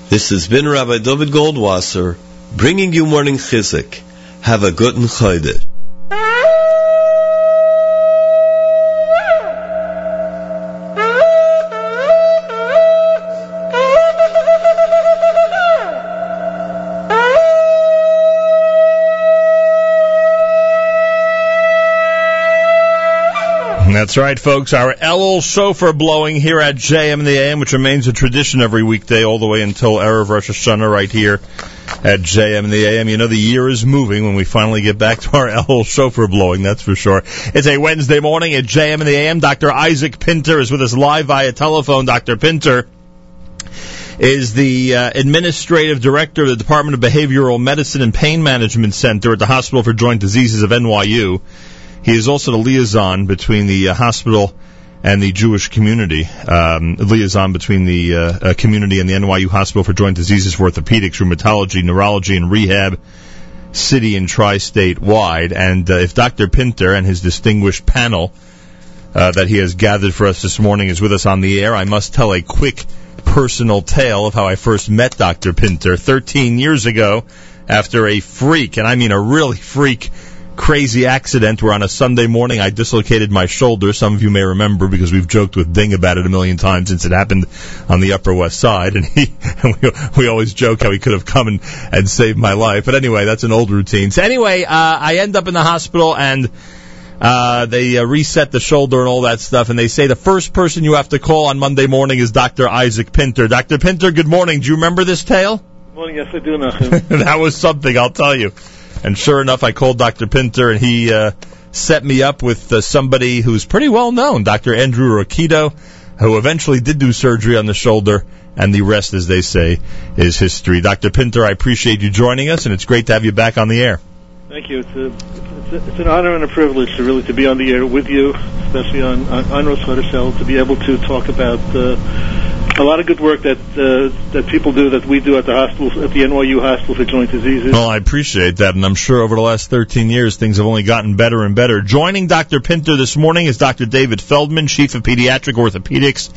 This has been Rabbi David Goldwasser bringing you morning chizuk. Have a good Chodesh. That's right, folks. Our Elul shofar blowing here at JM the AM, which remains a tradition every weekday all the way until Erev Rosh Hashanah right here at JM and the AM. You know, the year is moving when we finally get back to our Elul shofar blowing, that's for sure. It's a Wednesday morning at JM and the AM. Dr. Isaac Pinter is with us live via telephone. Dr. Pinter is the uh, administrative director of the Department of Behavioral Medicine and Pain Management Center at the Hospital for Joint Diseases of NYU. He is also the liaison between the uh, hospital and the Jewish community, um, liaison between the uh, uh, community and the NYU Hospital for Joint Diseases for Orthopedics, Rheumatology, Neurology, and Rehab, city and tri-state wide. And uh, if Dr. Pinter and his distinguished panel uh, that he has gathered for us this morning is with us on the air, I must tell a quick personal tale of how I first met Dr. Pinter 13 years ago after a freak, and I mean a really freak, crazy accident where on a Sunday morning I dislocated my shoulder. Some of you may remember because we've joked with Ding about it a million times since it happened on the Upper West Side, and he and we, we always joke how he could have come and, and saved my life. But anyway, that's an old routine. So anyway, uh, I end up in the hospital and. Uh, they uh, reset the shoulder and all that stuff, and they say the first person you have to call on Monday morning is Dr. Isaac Pinter. Dr. Pinter, good morning. Do you remember this tale? Morning, yes, I do, Nachum. that was something, I'll tell you. And sure enough, I called Dr. Pinter, and he uh, set me up with uh, somebody who's pretty well known, Dr. Andrew Rokito, who eventually did do surgery on the shoulder, and the rest, as they say, is history. Dr. Pinter, I appreciate you joining us, and it's great to have you back on the air. Thank you. It's, a, it's, a, it's an honor and a privilege to really to be on the air with you, especially on on, on Rosh Hashanah, to be able to talk about uh, a lot of good work that uh, that people do that we do at the hospital at the NYU Hospital for Joint Diseases. Well, I appreciate that, and I'm sure over the last 13 years things have only gotten better and better. Joining Dr. Pinter this morning is Dr. David Feldman, Chief of Pediatric Orthopedics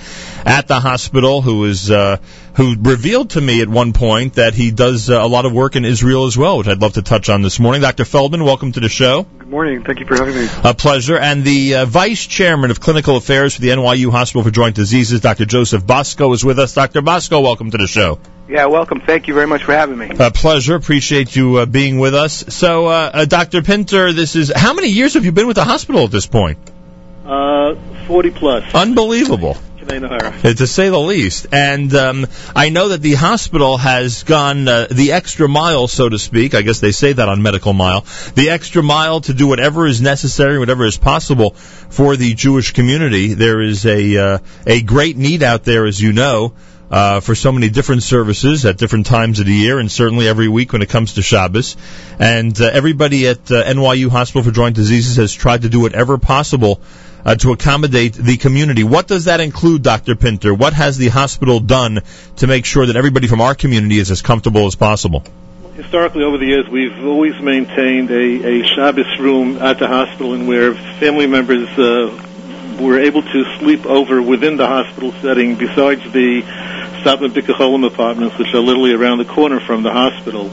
at the hospital, who is uh, who revealed to me at one point that he does uh, a lot of work in Israel as well, which I'd love to touch on this morning. Dr. Feldman, welcome to the show. Good morning. Thank you for having me. A pleasure. And the uh, Vice Chairman of Clinical Affairs for the NYU Hospital for Joint Diseases, Dr. Joseph Bosco, is with us. Dr. Bosco, welcome to the show. Yeah, welcome. Thank you very much for having me. A pleasure. Appreciate you uh, being with us. So, uh, uh, Dr. Pinter, this is how many years have you been with the hospital at this point? Uh, 40 plus. Unbelievable. Uh, to say the least. And um, I know that the hospital has gone uh, the extra mile, so to speak. I guess they say that on Medical Mile. The extra mile to do whatever is necessary, whatever is possible for the Jewish community. There is a uh, a great need out there, as you know. Uh, for so many different services at different times of the year, and certainly every week when it comes to Shabbos. And uh, everybody at uh, NYU Hospital for Joint Diseases has tried to do whatever possible uh, to accommodate the community. What does that include, Dr. Pinter? What has the hospital done to make sure that everybody from our community is as comfortable as possible? Historically, over the years, we've always maintained a, a Shabbos room at the hospital, and where family members uh, were able to sleep over within the hospital setting, besides the Satmar Bikur Cholim apartments, which are literally around the corner from the hospital.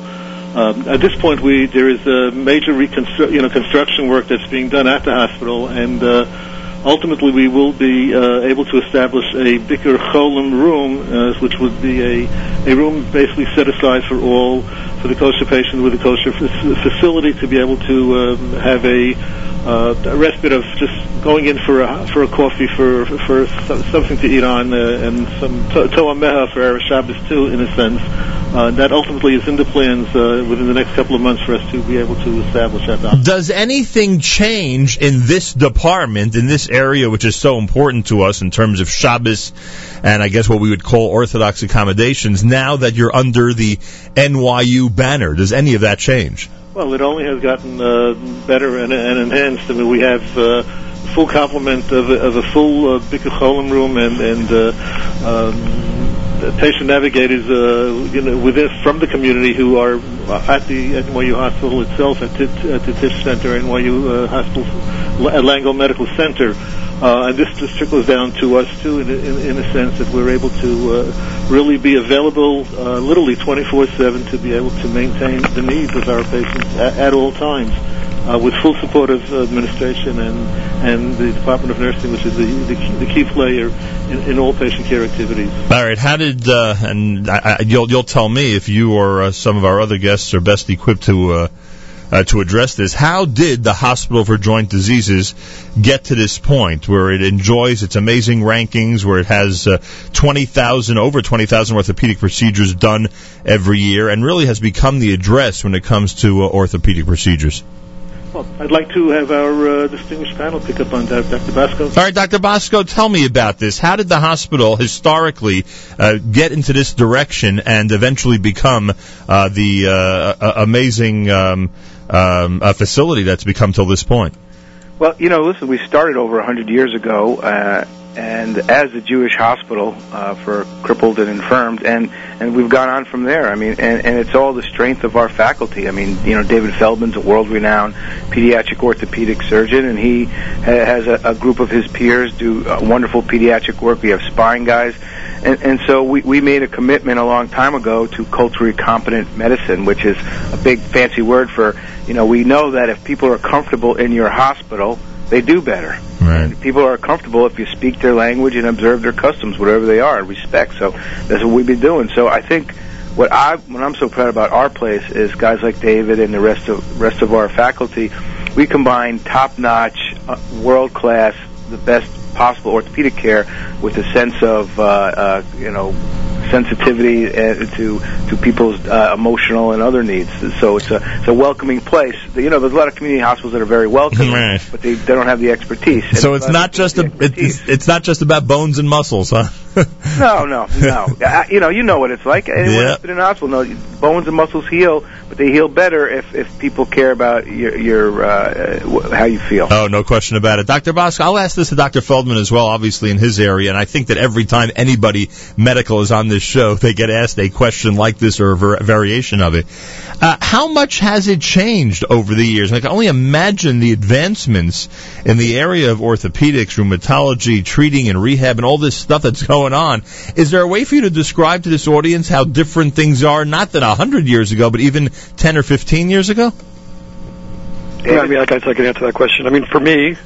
Um, at this point, we there is a major reconstru- you know construction work that's being done at the hospital, and uh, ultimately we will be uh, able to establish a Bikur Cholim room, uh, which would be a, a room basically set aside for all, for the kosher patient with a kosher f- facility to be able to um, have a, uh, a respite of just going in for a, for a coffee, for, for so- something to eat on, uh, and some to- Toa Meha for our Shabbos too, in a sense. Uh, that ultimately is in the plans uh, within the next couple of months for us to be able to establish that. Does anything change in this department, in this area, which is so important to us in terms of Shabbos and I guess what we would call Orthodox accommodations, now that you're under the NYU banner? Does any of that change? Well, it only has gotten uh, better and, and enhanced. I mean, we have uh, full complement of, a- of a full uh, Bikur Cholim room and, and uh, um, patient navigators, uh, you know, within from the community who are at the NYU Hospital itself, at, at the Tisch Center, NYU uh, Hospital, at Langone Medical Center. Uh, and this just trickles down to us too, in, in, in a sense that we're able to uh, really be available, uh, literally 24/7, to be able to maintain the needs of our patients at, at all times, uh, with full support of administration and and the Department of Nursing, which is the the key, the key player in, in all patient care activities. All right. How did uh, and I, I, you'll you'll tell me if you or uh, some of our other guests are best equipped to uh, uh, to address this. How did the Hospital for Joint Diseases get to this point where it enjoys its amazing rankings, where it has uh, twenty thousand over twenty thousand orthopedic procedures done every year, and really has become the address when it comes to uh, orthopedic procedures? Well, I'd like to have our uh, distinguished panel pick up on that, Dr. Bosco. All right, Dr. Bosco, tell me about this. How did the hospital historically uh, get into this direction and eventually become uh, the uh, uh, amazing um, um, uh, facility that's become till this point? Well, you know, listen, we started over a 100 years ago, uh, and as a Jewish hospital uh, for crippled and infirmed, and and we've gone on from there. I mean, and, and it's all the strength of our faculty. I mean, you know, David Feldman's a world-renowned pediatric orthopedic surgeon, and he has a, a group of his peers do uh, wonderful pediatric work. We have spine guys. and, and so we, we made a commitment a long time ago to culturally competent medicine, which is a big fancy word for, you know, we know that if people are comfortable in your hospital, they do better. Right. People are comfortable if you speak their language and observe their customs, whatever they are, and respect. So that's what we've been doing. So I think what I what I'm so proud about our place is guys like David and the rest of rest of our faculty. We combine top notch, uh, world class, the best possible orthopedic care with a sense of uh, uh, you know sensitivity uh, to to people's uh, emotional and other needs. So it's a it's a welcoming place. You know, there's a lot of community hospitals that are very welcoming, Right. but they they don't have the expertise. And So it's not just a, it's, it's not just about bones and muscles, huh? No, no, no. Uh, you know, you know what it's like. Anyone Yeah. who's been in a hospital knows bones and muscles heal, but they heal better if if people care about your your uh, how you feel. Oh, no question about it. Dr. Bosco, I'll ask this to Dr. Feldman as well, obviously in his area, and I think that every time anybody medical is on this show, they get asked a question like this or a var- variation of it. Uh, how much has it changed over the years? I can only imagine the advancements in the area of orthopedics, rheumatology, treating and rehab, and all this stuff that's going on. Is there a way for you to describe to this audience how different things are, not that a hundred years ago, but even 10 or 15 years ago? Yeah, I mean, I guess I can answer that question. I mean, for me,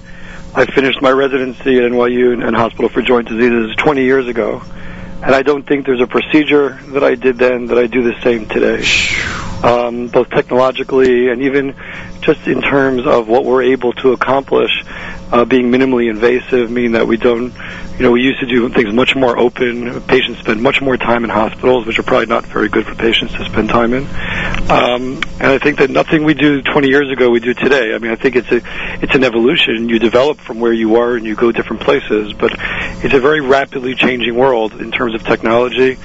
I finished my residency at NYU and, and Hospital for Joint Diseases 20 years ago, and I don't think there's a procedure that I did then that I do the same today. Um, both technologically and even just in terms of what we're able to accomplish, uh, being minimally invasive, meaning that we don't, you know, we used to do things much more open. Patients spend much more time in hospitals, which are probably not very good for patients to spend time in. Um, and I think that nothing we do 20 years ago we do today. I mean, I think it's a it's an evolution. You develop from where you are and you go different places, but it's a very rapidly changing world in terms of technology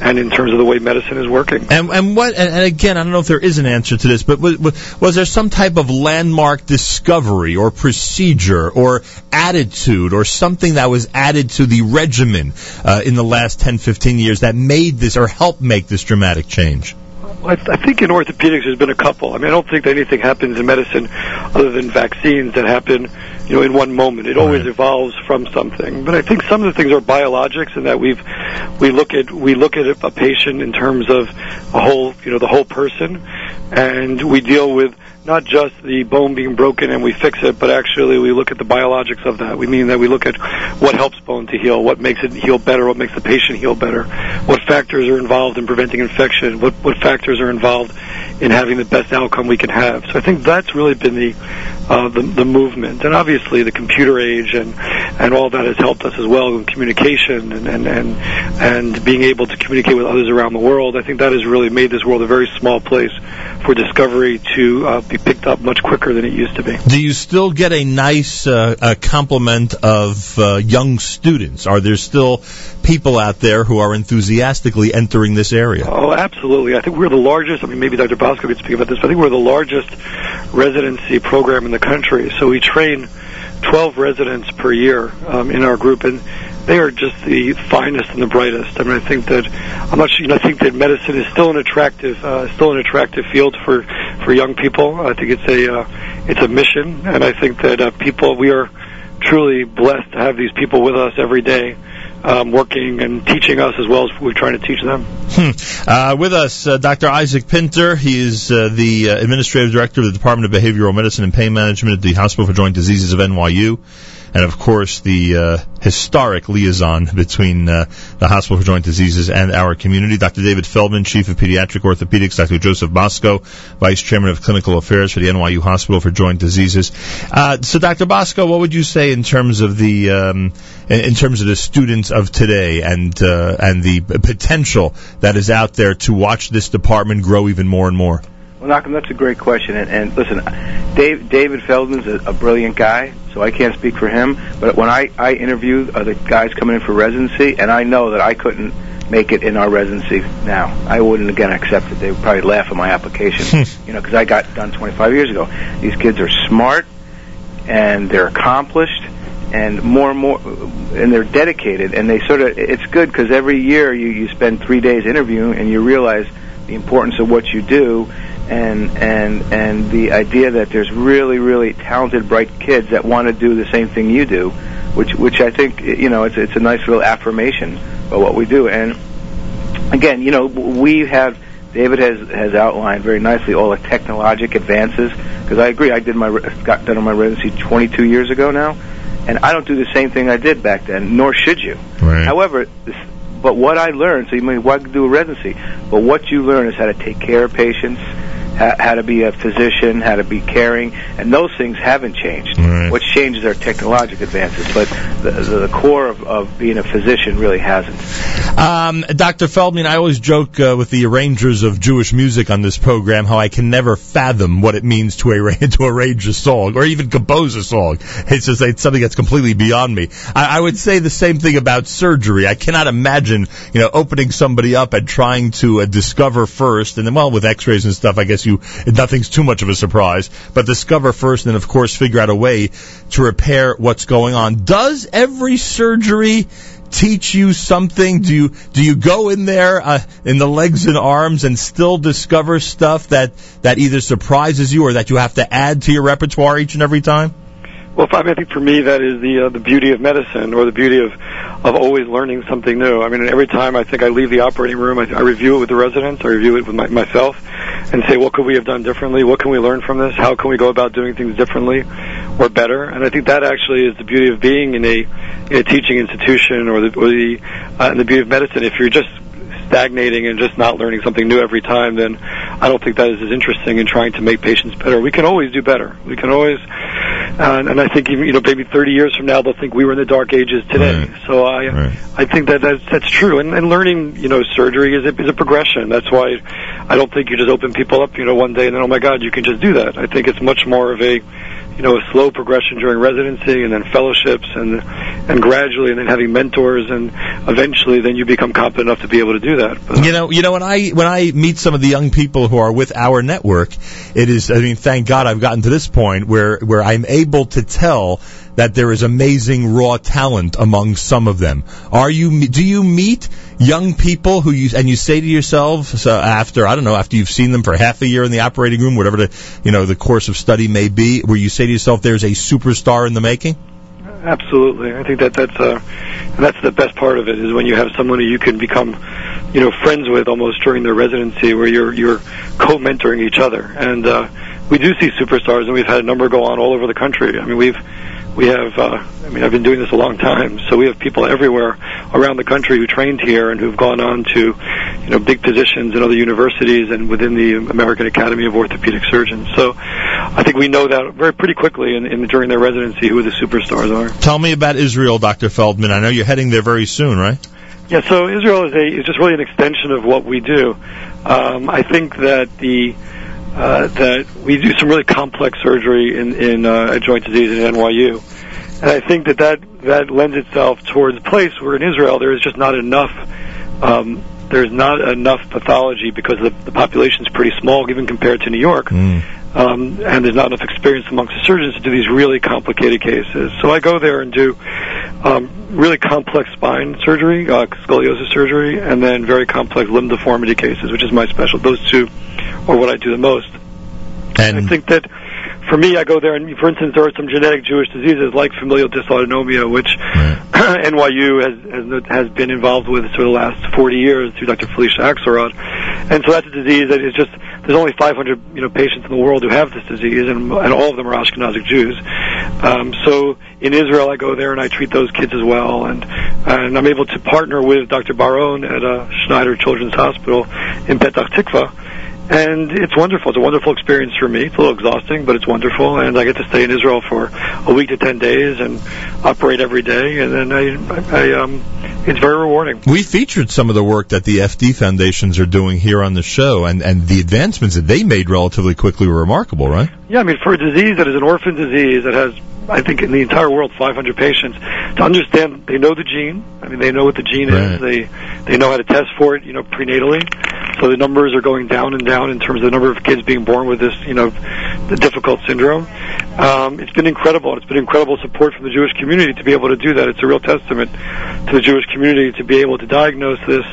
and in terms of the way medicine is working. And, and what? And, again, I don't know if there is an answer to this, but was, was there some type of landmark discovery or procedure or attitude or something that was added to the regimen uh, in the last 10, 15 years that made this or helped make this dramatic change? I, I think in orthopedics there's been a couple. I mean, I don't think that anything happens in medicine other than vaccines that happen, you know, in one moment. It always evolves from something. But I think some of the things are biologics, in that we've we look at we look at a patient in terms of a whole, you know, the whole person, and we deal with not just the bone being broken and we fix it, but actually we look at the biologics of that. We mean that we look at what helps bone to heal, what makes it heal better, what makes the patient heal better, what factors are involved in preventing infection, what, what factors are involved in having the best outcome we can have. So I think that's really been the, uh, the, the movement. And obviously the computer age and, and all that has helped us as well in communication and, and, and, and being able to communicate with others around the world. I think that has really made this world a very small place for discovery to uh, be picked up much quicker than it used to be. Do you still get a nice uh, a complement of uh, young students? Are there still people out there who are enthusiastically entering this area? Oh, absolutely. I think we're the largest. I mean, maybe Dr. Bosco could speak about this, I think we're the largest residency program in the country. So we train 12 residents per year um, in our group, and they are just the finest and the brightest. I mean, I think that I'm not sure. You know, I think that medicine is still an attractive, uh, still an attractive field for for young people. I think it's a uh, it's a mission, and I think that uh, people we are truly blessed to have these people with us every day. Um, working and teaching us as well as we're trying to teach them. Hmm. Uh, with us, uh, Dr. Isaac Pinter. He is uh, the uh, administrative director of the Department of Behavioral Medicine and Pain Management at the Hospital for Joint Diseases of NYU. And of course, the uh, historic liaison between uh, the Hospital for Joint Diseases and our community. Dr. David Feldman, Chief of Pediatric Orthopedics. Dr. Joseph Bosco, Vice Chairman of Clinical Affairs for the NYU Hospital for Joint Diseases. Uh, so, Dr. Bosco, what would you say in terms of the um, in terms of the students of today and uh, and the potential that is out there to watch this department grow even more and more? Well, Malcolm, that's a great question. And, and listen, Dave, David Feldman's a, a brilliant guy, so I can't speak for him. But when I, I interview uh, the guys coming in for residency, and I know that I couldn't make it in our residency now, I wouldn't again accept it. They would probably laugh at my application, you know, because I got done 25 years ago. These kids are smart, and they're accomplished, and more and more, and they're dedicated, and they sort of. It's good because every year you you spend three days interviewing, and you realize the importance of what you do and and and the idea that there's really really talented bright kids that want to do the same thing you do which which I think you know it's it's a nice little affirmation of what we do. And again, you know, we have David has has outlined very nicely all the technologic advances. Because I agree, I did my got done on my residency 22 years ago now, and I don't do the same thing I did back then. Nor should you. Right. However, but what I learned, so you may why do a residency? But what you learn is how to take care of patients, how, to be a physician, how to be caring, and those things haven't changed. Right. What's changed are technological advances, but the, the, core of, of being a physician really hasn't. Um, Dr. Feldman, I always joke uh, with the arrangers of Jewish music on this program how I can never fathom what it means to, to arrange a song or even compose a song. It's just it's something that's completely beyond me. I, I would say the same thing about surgery. I cannot imagine, you know, opening somebody up and trying to uh, discover first, and then, well, with X-rays and stuff, I guess you nothing's too much of a surprise. But discover first, and of course figure out a way to repair what's going on. Does every surgery teach you something? Do you do you go in there uh, in the legs and arms and still discover stuff that that either surprises you or that you have to add to your repertoire each and every time? Well, I, think for me that is the uh, the beauty of medicine, or the beauty of of always learning something new. I mean, every time I think I leave the operating room, I, I review it with the residents, I review it with my, myself, and say, what could we have done differently? What can we learn from this? How can we go about doing things differently or better? And I think that actually is the beauty of being in a, in a teaching institution, or the, or the uh, the beauty of medicine. If you're just stagnating and just not learning something new every time, then I don't think that is as interesting in trying to make patients better. We can always do better. We can always, uh, and I think even you know maybe 30 years from now they'll think we were in the dark ages today. Right. So I Right. I think that that's that's true. And, and learning you know surgery is a, is a progression. That's why I don't think you just open people up you know one day and then oh my God you can just do that. I think it's much more of a you know, a slow progression during residency and then fellowships and and gradually and then having mentors and eventually then you become competent enough to be able to do that. But, You know, you know when I when I meet some of the young people who are with our network, it is I mean, thank God I've gotten to this point where where I'm able to tell that there is amazing raw talent among some of them. Are you do you meet young people who you and you say to yourself so after I don't know after you've seen them for half a year in the operating room whatever the you know the course of study may be where you say to yourself there's a superstar in the making? Absolutely, I think that that's uh, that's the best part of it is when you have someone who you can become, you know, friends with almost during their residency, where you're you're co-mentoring each other. And uh, we do see superstars, and we've had a number go on all over the country. I mean, we've we have uh, I mean I've been doing this a long time, so we have people everywhere around the country who trained here and who've gone on to you know big positions in other universities and within the American Academy of Orthopedic Surgeons. So I think we know that very pretty quickly in, in during their residency who the superstars are. Tell me about Israel, Dr. Feldman. I know you're heading there very soon, right? Yeah, so Israel is a is just really an extension of what we do. Um, I think that the uh, that we do some really complex surgery in in uh, joint disease at NYU, and I think that that that lends itself towards a place where in Israel there is just not enough. Um, there's not enough pathology because the, the population is pretty small, even compared to New York, um, and there's not enough experience amongst the surgeons to do these really complicated cases. So I go there and do um, really complex spine surgery, uh, scoliosis surgery, and then very complex limb deformity cases, which is my special. Those two are what I do the most. And I think that for me, I go there, and for instance, there are some genetic Jewish diseases like familial dysautonomia, which NYU has, has has been involved with for the last 40 years through Dr. Felicia Axelrod, and so that's a disease that is just there's only 500 you know patients in the world who have this disease, and, and all of them are Ashkenazic Jews. Um, so in Israel, I go there and I treat those kids as well, and and I'm able to partner with Dr. Baron at uh, Schneider Children's Hospital in Petach Tikva and it's wonderful. It's a wonderful experience for me. It's a little exhausting, but it's wonderful. And I get to stay in Israel for a week to ten days and operate every day. And then I, I, um, it's very rewarding. We featured some of the work that the FD foundations are doing here on the show, and, and the advancements that they made relatively quickly were remarkable, right? Yeah, I mean, for a disease that is an orphan disease that has, I think, in the entire world, 500 patients, to understand they know the gene. I mean, they know what the gene Right. is. They they know how to test for it, you know, prenatally. So the numbers are going down and down in terms of the number of kids being born with this, you know, the difficult syndrome. Um, it's been incredible. It's been incredible support from the Jewish community to be able to do that. It's a real testament to the Jewish community to be able to diagnose this,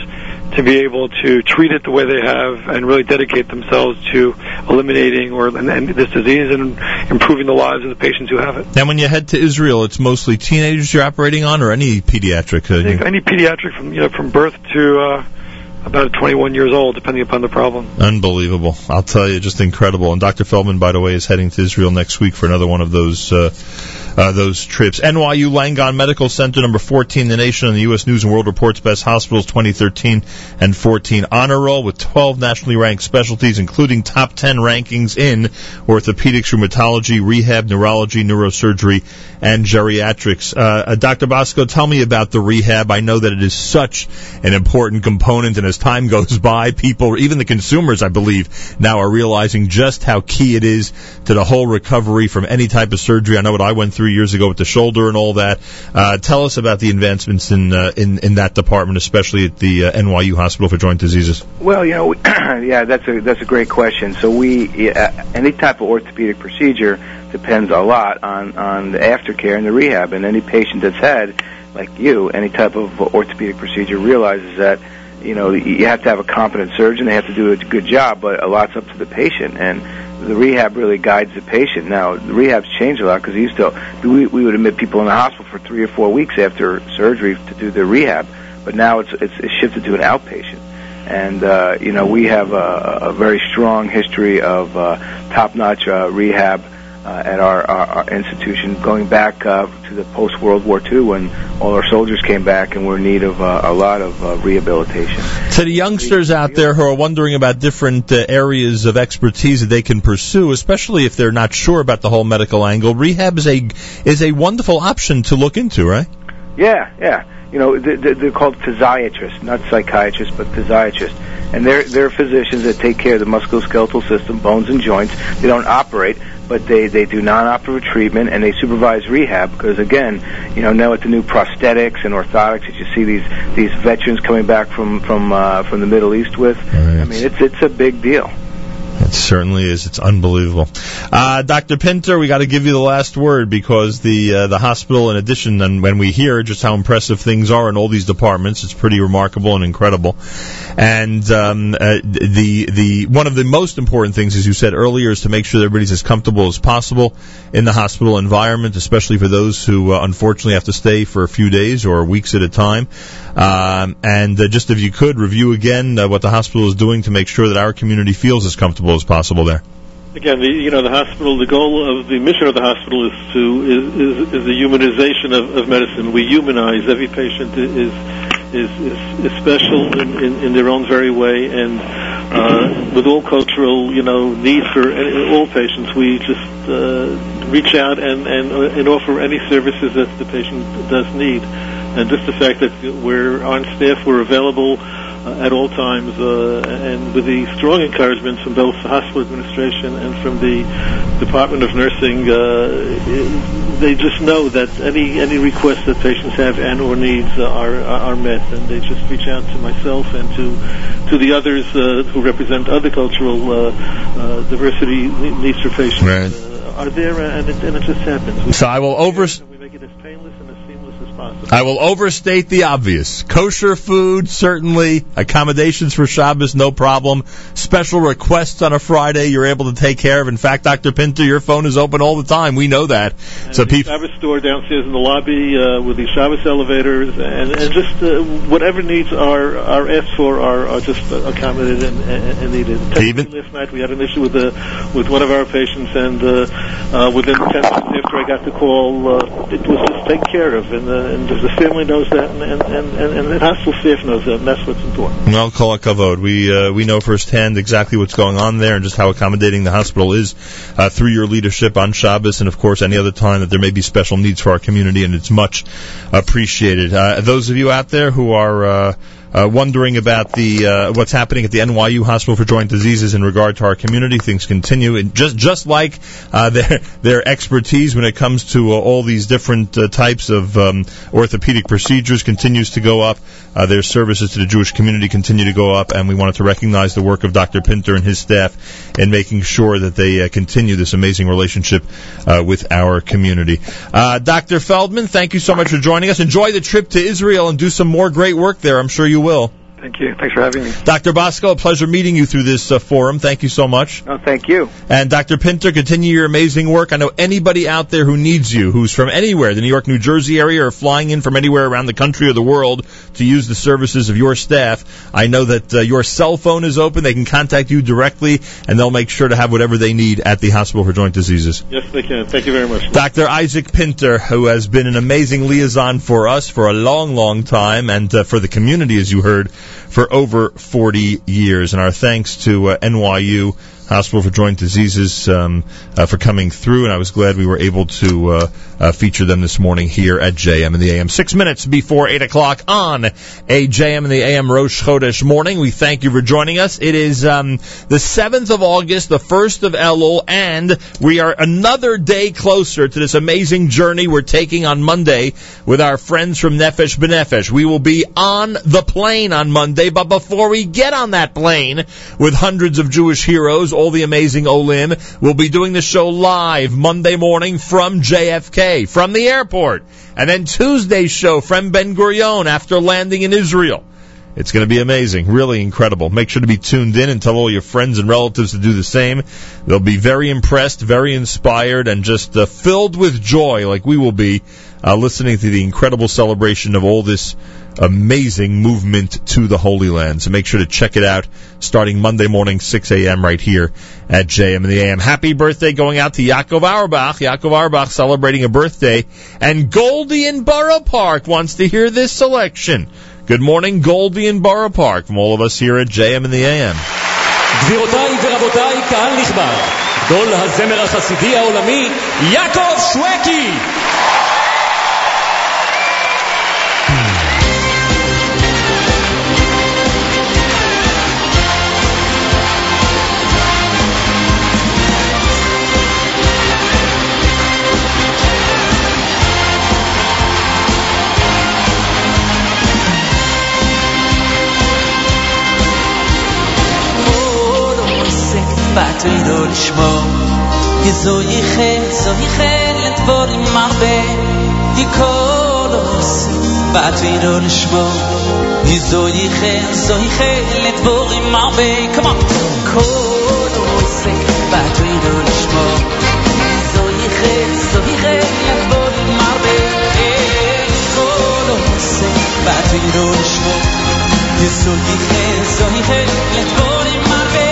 to be able to treat it the way they have, and really dedicate themselves to eliminating or and, and this disease and improving the lives of the patients who have it. Now, when you head to Israel, it's mostly teenagers you're operating on, or any pediatric. Uh, any pediatric from you know from birth to uh, about 21 years old, depending upon the problem. Unbelievable. I'll tell you, just incredible. And Dr. Feldman, by the way, is heading to Israel next week for another one of those uh, uh, those trips. NYU Langone Medical Center, number 14 in the nation on the U.S. News and World Report's Best Hospitals 2013 and 14 honor roll with 12 nationally ranked specialties, including top 10 rankings in orthopedics, rheumatology, rehab, neurology, neurosurgery, and geriatrics. Uh, uh, Dr. Bosco, tell me about the rehab. I know that it is such an important component, and as time goes by, people, even the consumers, I believe, now are realizing just how key it is to the whole recovery from any type of surgery. I know what I went through years ago with the shoulder and all that. Uh, tell us about the advancements in uh, in in that department, especially at the uh, NYU Hospital for Joint Diseases. Well, you know, yeah, that's a that's a great question. So we yeah, any type of orthopedic procedure depends a lot on on the aftercare and the rehab. And any patient that's had, like you, any type of orthopedic procedure realizes that you know you have to have a competent surgeon. They have to do a good job, but a lot's up to the patient and. The rehab really guides the patient. Now, the rehab's changed a lot because used to we, we would admit people in the hospital for three or four weeks after surgery to do their rehab, but now it's it's, it's shifted to an outpatient and uh, you know we have a, a very strong history of uh, top-notch uh, rehab at our, our, our institution, going back uh, to the post World War II when all our soldiers came back and were in need of uh, a lot of uh, rehabilitation. To the youngsters out there who are wondering about different uh, areas of expertise that they can pursue, especially if they're not sure about the whole medical angle, rehab is a is a wonderful option to look into, right? Yeah, yeah. You know, they're, they're called physiatrists, not psychiatrists, but physiatrists. And they're, they're physicians that take care of the musculoskeletal system, bones and joints. They don't operate, but they, they do non-operative treatment and they supervise rehab because again, you know, now with the new prosthetics and orthotics that you see these, these veterans coming back from, from, uh, from the Middle East with, I mean, it's, it's a big deal. It certainly is. It's unbelievable. Uh, Dr. Pinter, we got to give you the last word because the uh, the hospital, in addition, and when we hear just how impressive things are in all these departments, it's pretty remarkable and incredible. And um, uh, the the one of the most important things, as you said earlier, is to make sure everybody's as comfortable as possible in the hospital environment, especially for those who uh, unfortunately have to stay for a few days or weeks at a time. Um, and uh, just if you could review again uh, what the hospital is doing to make sure that our community feels as comfortable as possible there. Again, the you know the hospital. The goal of the mission of the hospital is to is is, is the humanization of, of medicine. We humanize every patient is is is, is special in, in, in their own very way, and uh, with all cultural you know need for any, all patients, we just uh, reach out and and and offer any services that the patient does need. And just the fact that we're on staff, we're available uh, at all times, uh, and with the strong encouragement from both the hospital administration and from the Department of Nursing, uh, they just know that any any requests that patients have and or needs are are met, and they just reach out to myself and to to the others uh, who represent other cultural uh, uh, diversity needs for patients. Right. Uh, are there, and it, and it just happens. So I will over. we make it as painless and as seamless as possible. I will overstate the obvious. Kosher food, certainly. Accommodations for Shabbos, no problem. Special requests on a Friday, you're able to take care of. In fact, Dr. Pinter, your phone is open all the time. We know that. So people. Shabbos store downstairs in the lobby uh, with the Shabbos elevators, and, and just uh, whatever needs are are asked for are, are just accommodated and, and, and needed. Even- last night we had an issue with the with one of our patients, and uh, uh, within ten minutes after I got the call, uh, it was just taken care of, and, uh, and the family knows that, and and, and, and, the hospital staff knows that, and that's what's important. Well, kol hakavod. We uh, we know firsthand exactly what's going on there and just how accommodating the hospital is uh, through your leadership on Shabbos and of course any other time that there may be special needs for our community and it's much appreciated. Uh, those of you out there who are uh, wondering about the uh, what's happening at the NYU Hospital for Joint Diseases in regard to our community. Things continue, and just just like uh, their their expertise when it comes to uh, all these different uh, types of um, orthopedic procedures continues to go up. Uh, their services to the Jewish community continue to go up, and we wanted to recognize the work of Dr. Pinter and his staff in making sure that they continue this amazing relationship with our community. Dr. Feldman, thank you so much for joining us. Enjoy the trip to Israel and do some more great work there. I'm sure you will. Thank you. Thanks for having me. Dr. Bosco, a pleasure meeting you through this uh, forum. Thank you so much. Oh, thank you. And Dr. Pinter, continue your amazing work. I know anybody out there who needs you, who's from anywhere, the New York, New Jersey area, or flying in from anywhere around the country or the world to use the services of your staff, I know that uh, your cell phone is open. They can contact you directly, and they'll make sure to have whatever they need at the Hospital for Joint Diseases. Yes, they can. Thank you very much. Dr. Isaac Pinter, who has been an amazing liaison for us for a long, long time, and uh, for the community, as you heard, for over 40 years. And our thanks to uh, NYU Hospital for Joint Diseases um, uh, for coming through, and I was glad we were able to uh, uh, feature them this morning here at JM in the AM. Six minutes before 8 o'clock on a JM in the AM Rosh Chodesh morning. We thank you for joining us. It is um, the 7th of August, the 1st of Elul, and we are another day closer to this amazing journey we're taking on Monday with our friends from Nefesh B'Nefesh. We will be on the plane on Monday, but before we get on that plane with hundreds of Jewish heroes, all the amazing Olim, we'll be doing the show live Monday morning from JFK, from the airport. And then Tuesday's show from Ben Gurion after landing in Israel. It's going to be amazing, really incredible. Make sure to be tuned in and tell all your friends and relatives to do the same. They'll be very impressed, very inspired, and just uh, filled with joy, like we will be, uh, listening to the incredible celebration of all this amazing movement to the Holy Land. So make sure to check it out starting Monday morning, 6 a.m. right here at JM in the AM. Happy birthday going out to Yaakov Auerbach. Yaakov Auerbach celebrating a birthday. And Goldie in Borough Park wants to hear this selection. Good morning, Goldie in Borough Park, from all of us here at JM in the AM. גבירותיי ורבותיי, קהל נכבד, גדול הזמר החסידי העולמי, יעקב שווקי! בתוירו לשמו יזויכה, זויכה לדבורים הרבה יקולוס בתוירו לשמו יזויכה, זויכה לדבורים הרבה Come on! קולוס בתוירו לשמו יזויכה, זויכה לדבורים הרבה קולוס בתוירו לשמו יזויכה, זויכה לדבורים הרבה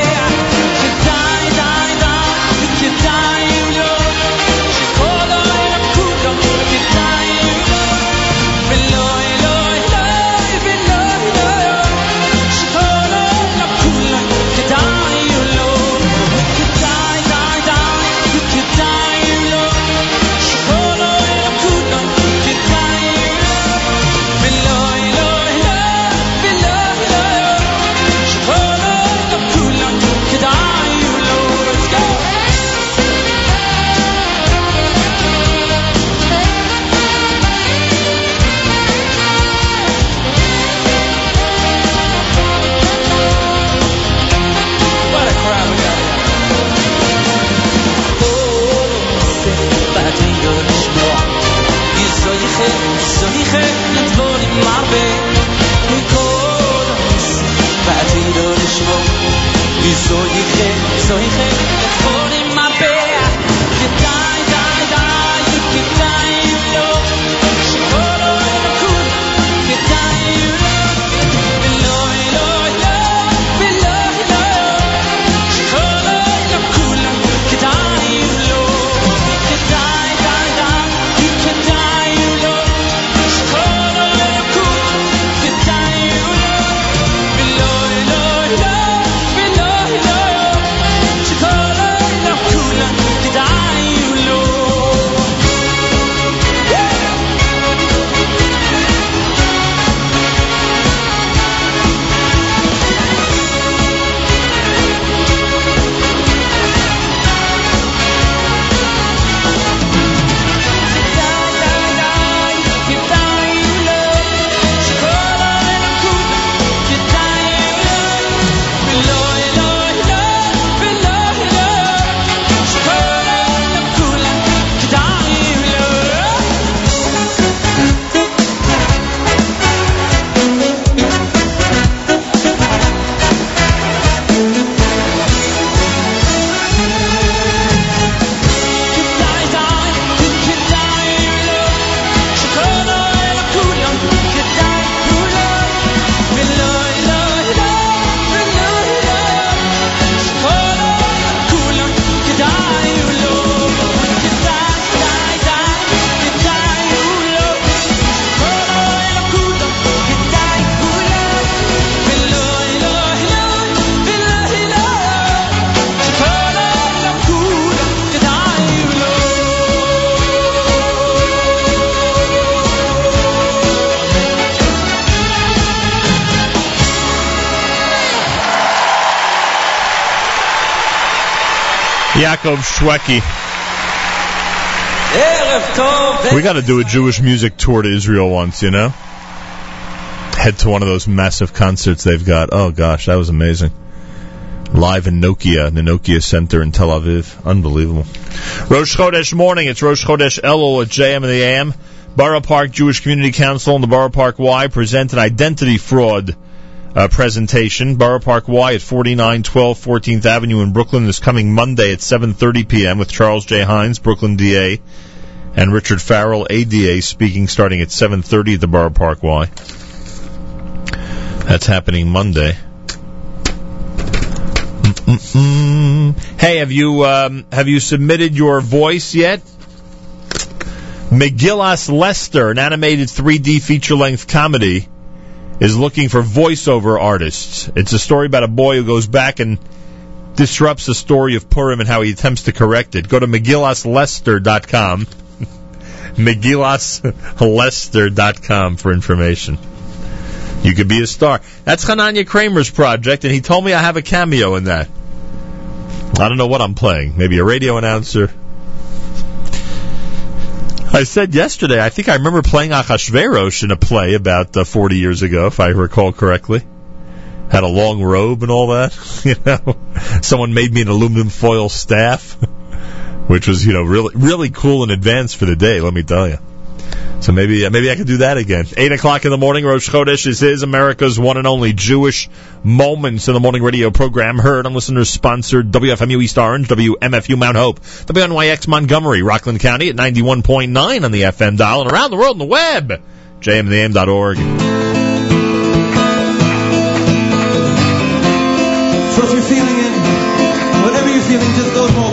soy G, soy G. Yaakov Shweki. We got to do a Jewish music tour to Israel once, you know? Head to one of those massive concerts they've got. Oh gosh, that was amazing. Live in Nokia, the Nokia Center in Tel Aviv. Unbelievable. Rosh Chodesh morning. It's Rosh Chodesh Elul at JM and the AM. Borough Park Jewish Community Council and the Borough Park Y present an identity fraud uh, presentation. Borough Park Y at 4912 14th Avenue in Brooklyn this coming Monday at 7:30 p.m. with Charles J. Hynes, Brooklyn DA, and Richard Farrell, ADA, speaking starting at 7:30 at the Borough Park Y. That's happening Monday. Mm-mm-mm. Hey, have you um, have you submitted your voice yet? Megillas Lester, an animated 3D feature-length comedy, is looking for voiceover artists. It's a story about a boy who goes back and disrupts the story of Purim and how he attempts to correct it. Go to Megillaslester.com. Megillaslester.com for information. You could be a star. That's Hananya Kramer's project, and he told me I have a cameo in that. I don't know what I'm playing. Maybe a radio announcer. I said yesterday, I think I remember playing Achashverosh in a play about uh, 40 years ago, if I recall correctly. Had a long robe and all that. You know, someone made me an aluminum foil staff, which was, you know, really, really cool in advance for the day. Let me tell you. So maybe, uh, maybe I could do that again. Eight o'clock in the morning, Rosh Chodesh is America's one and only Jewish Moments in the Morning radio program, heard on listeners sponsored WFMU East Orange, WMFU Mount Hope, WNYX Montgomery, Rockland County at 91.9 on the FM dial, and around the world on the web, jmintheam.org. So if you're feeling it, whatever you're feeling, just go roll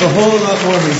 a whole lot more.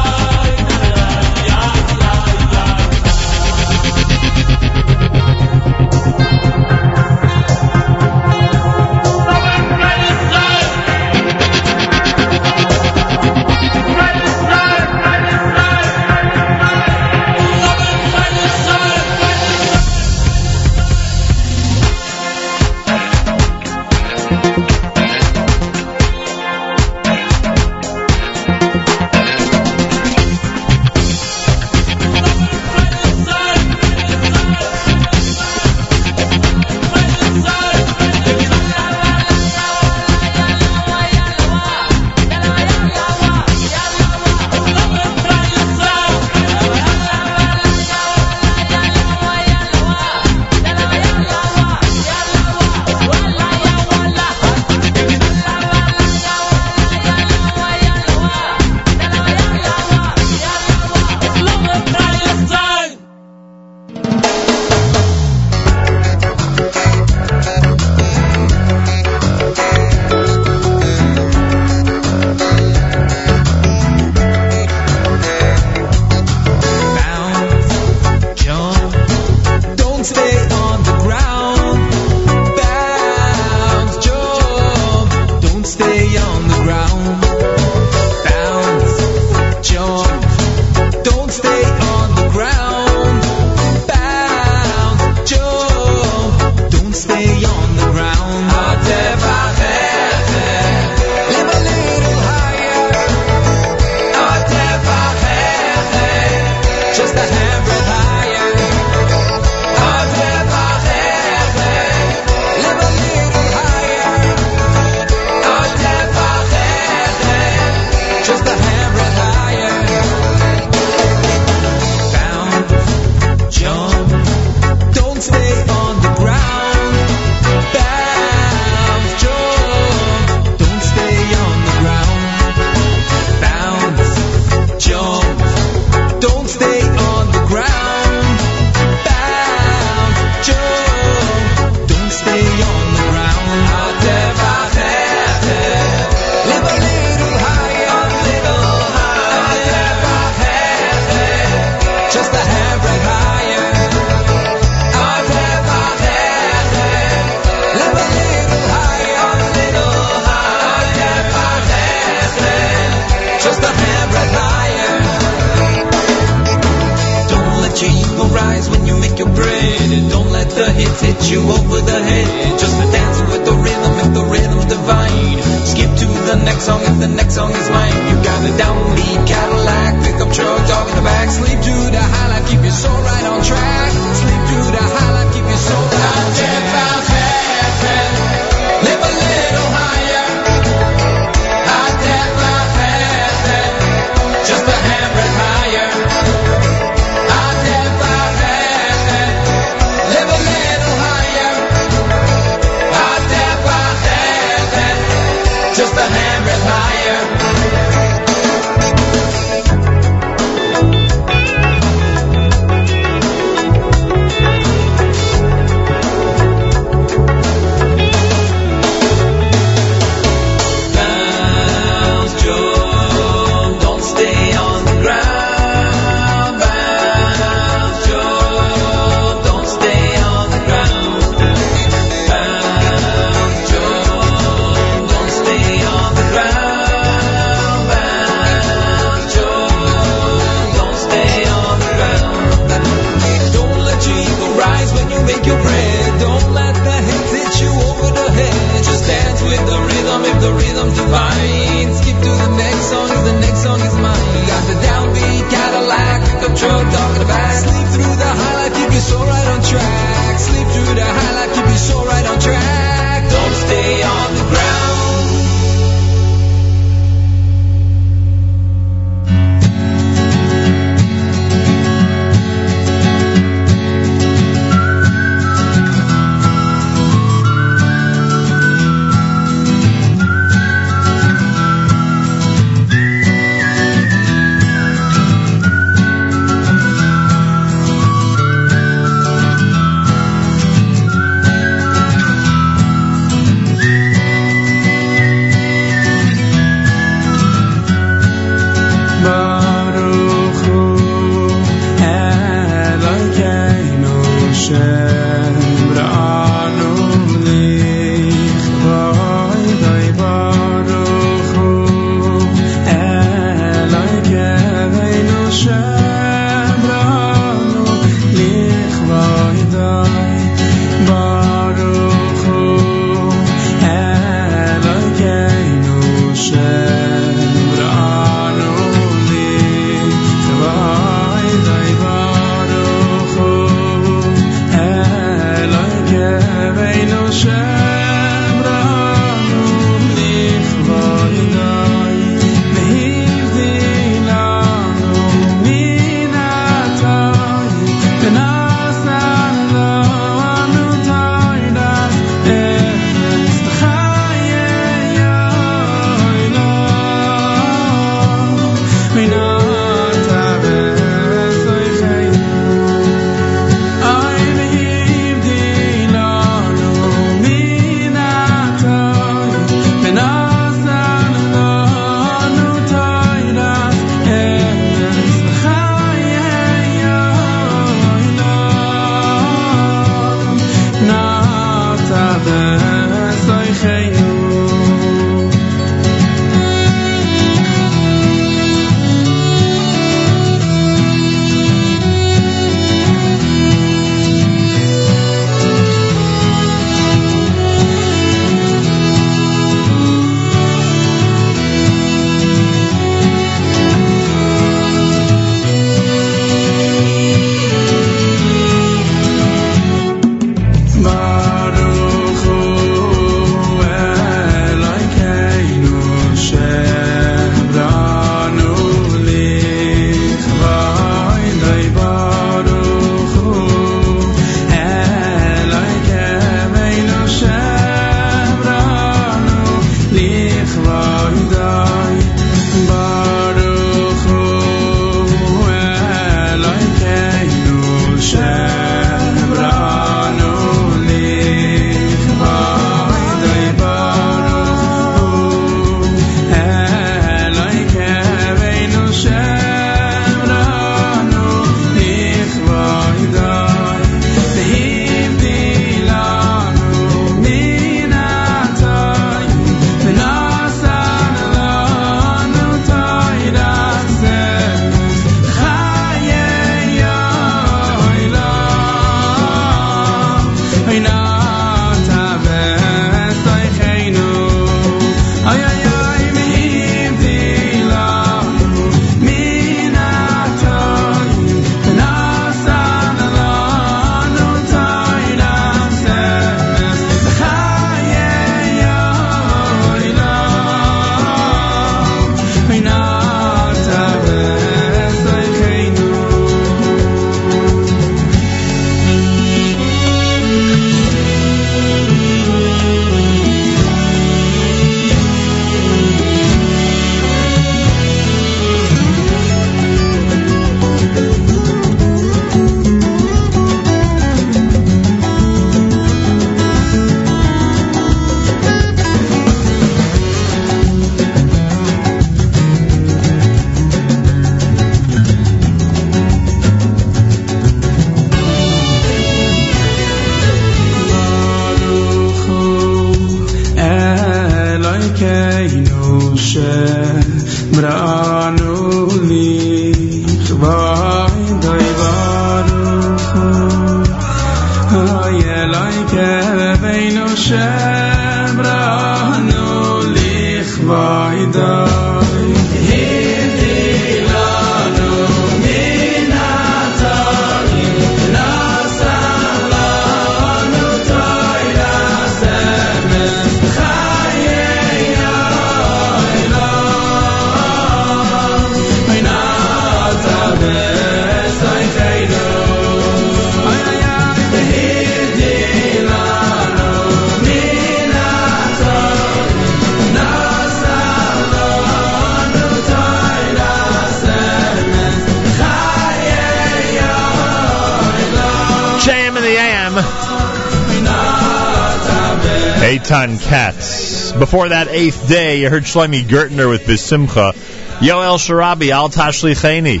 That eighth day, you heard Shloime Gertner with Bisimcha. Yoel Sharabi, Al Tashlicheni.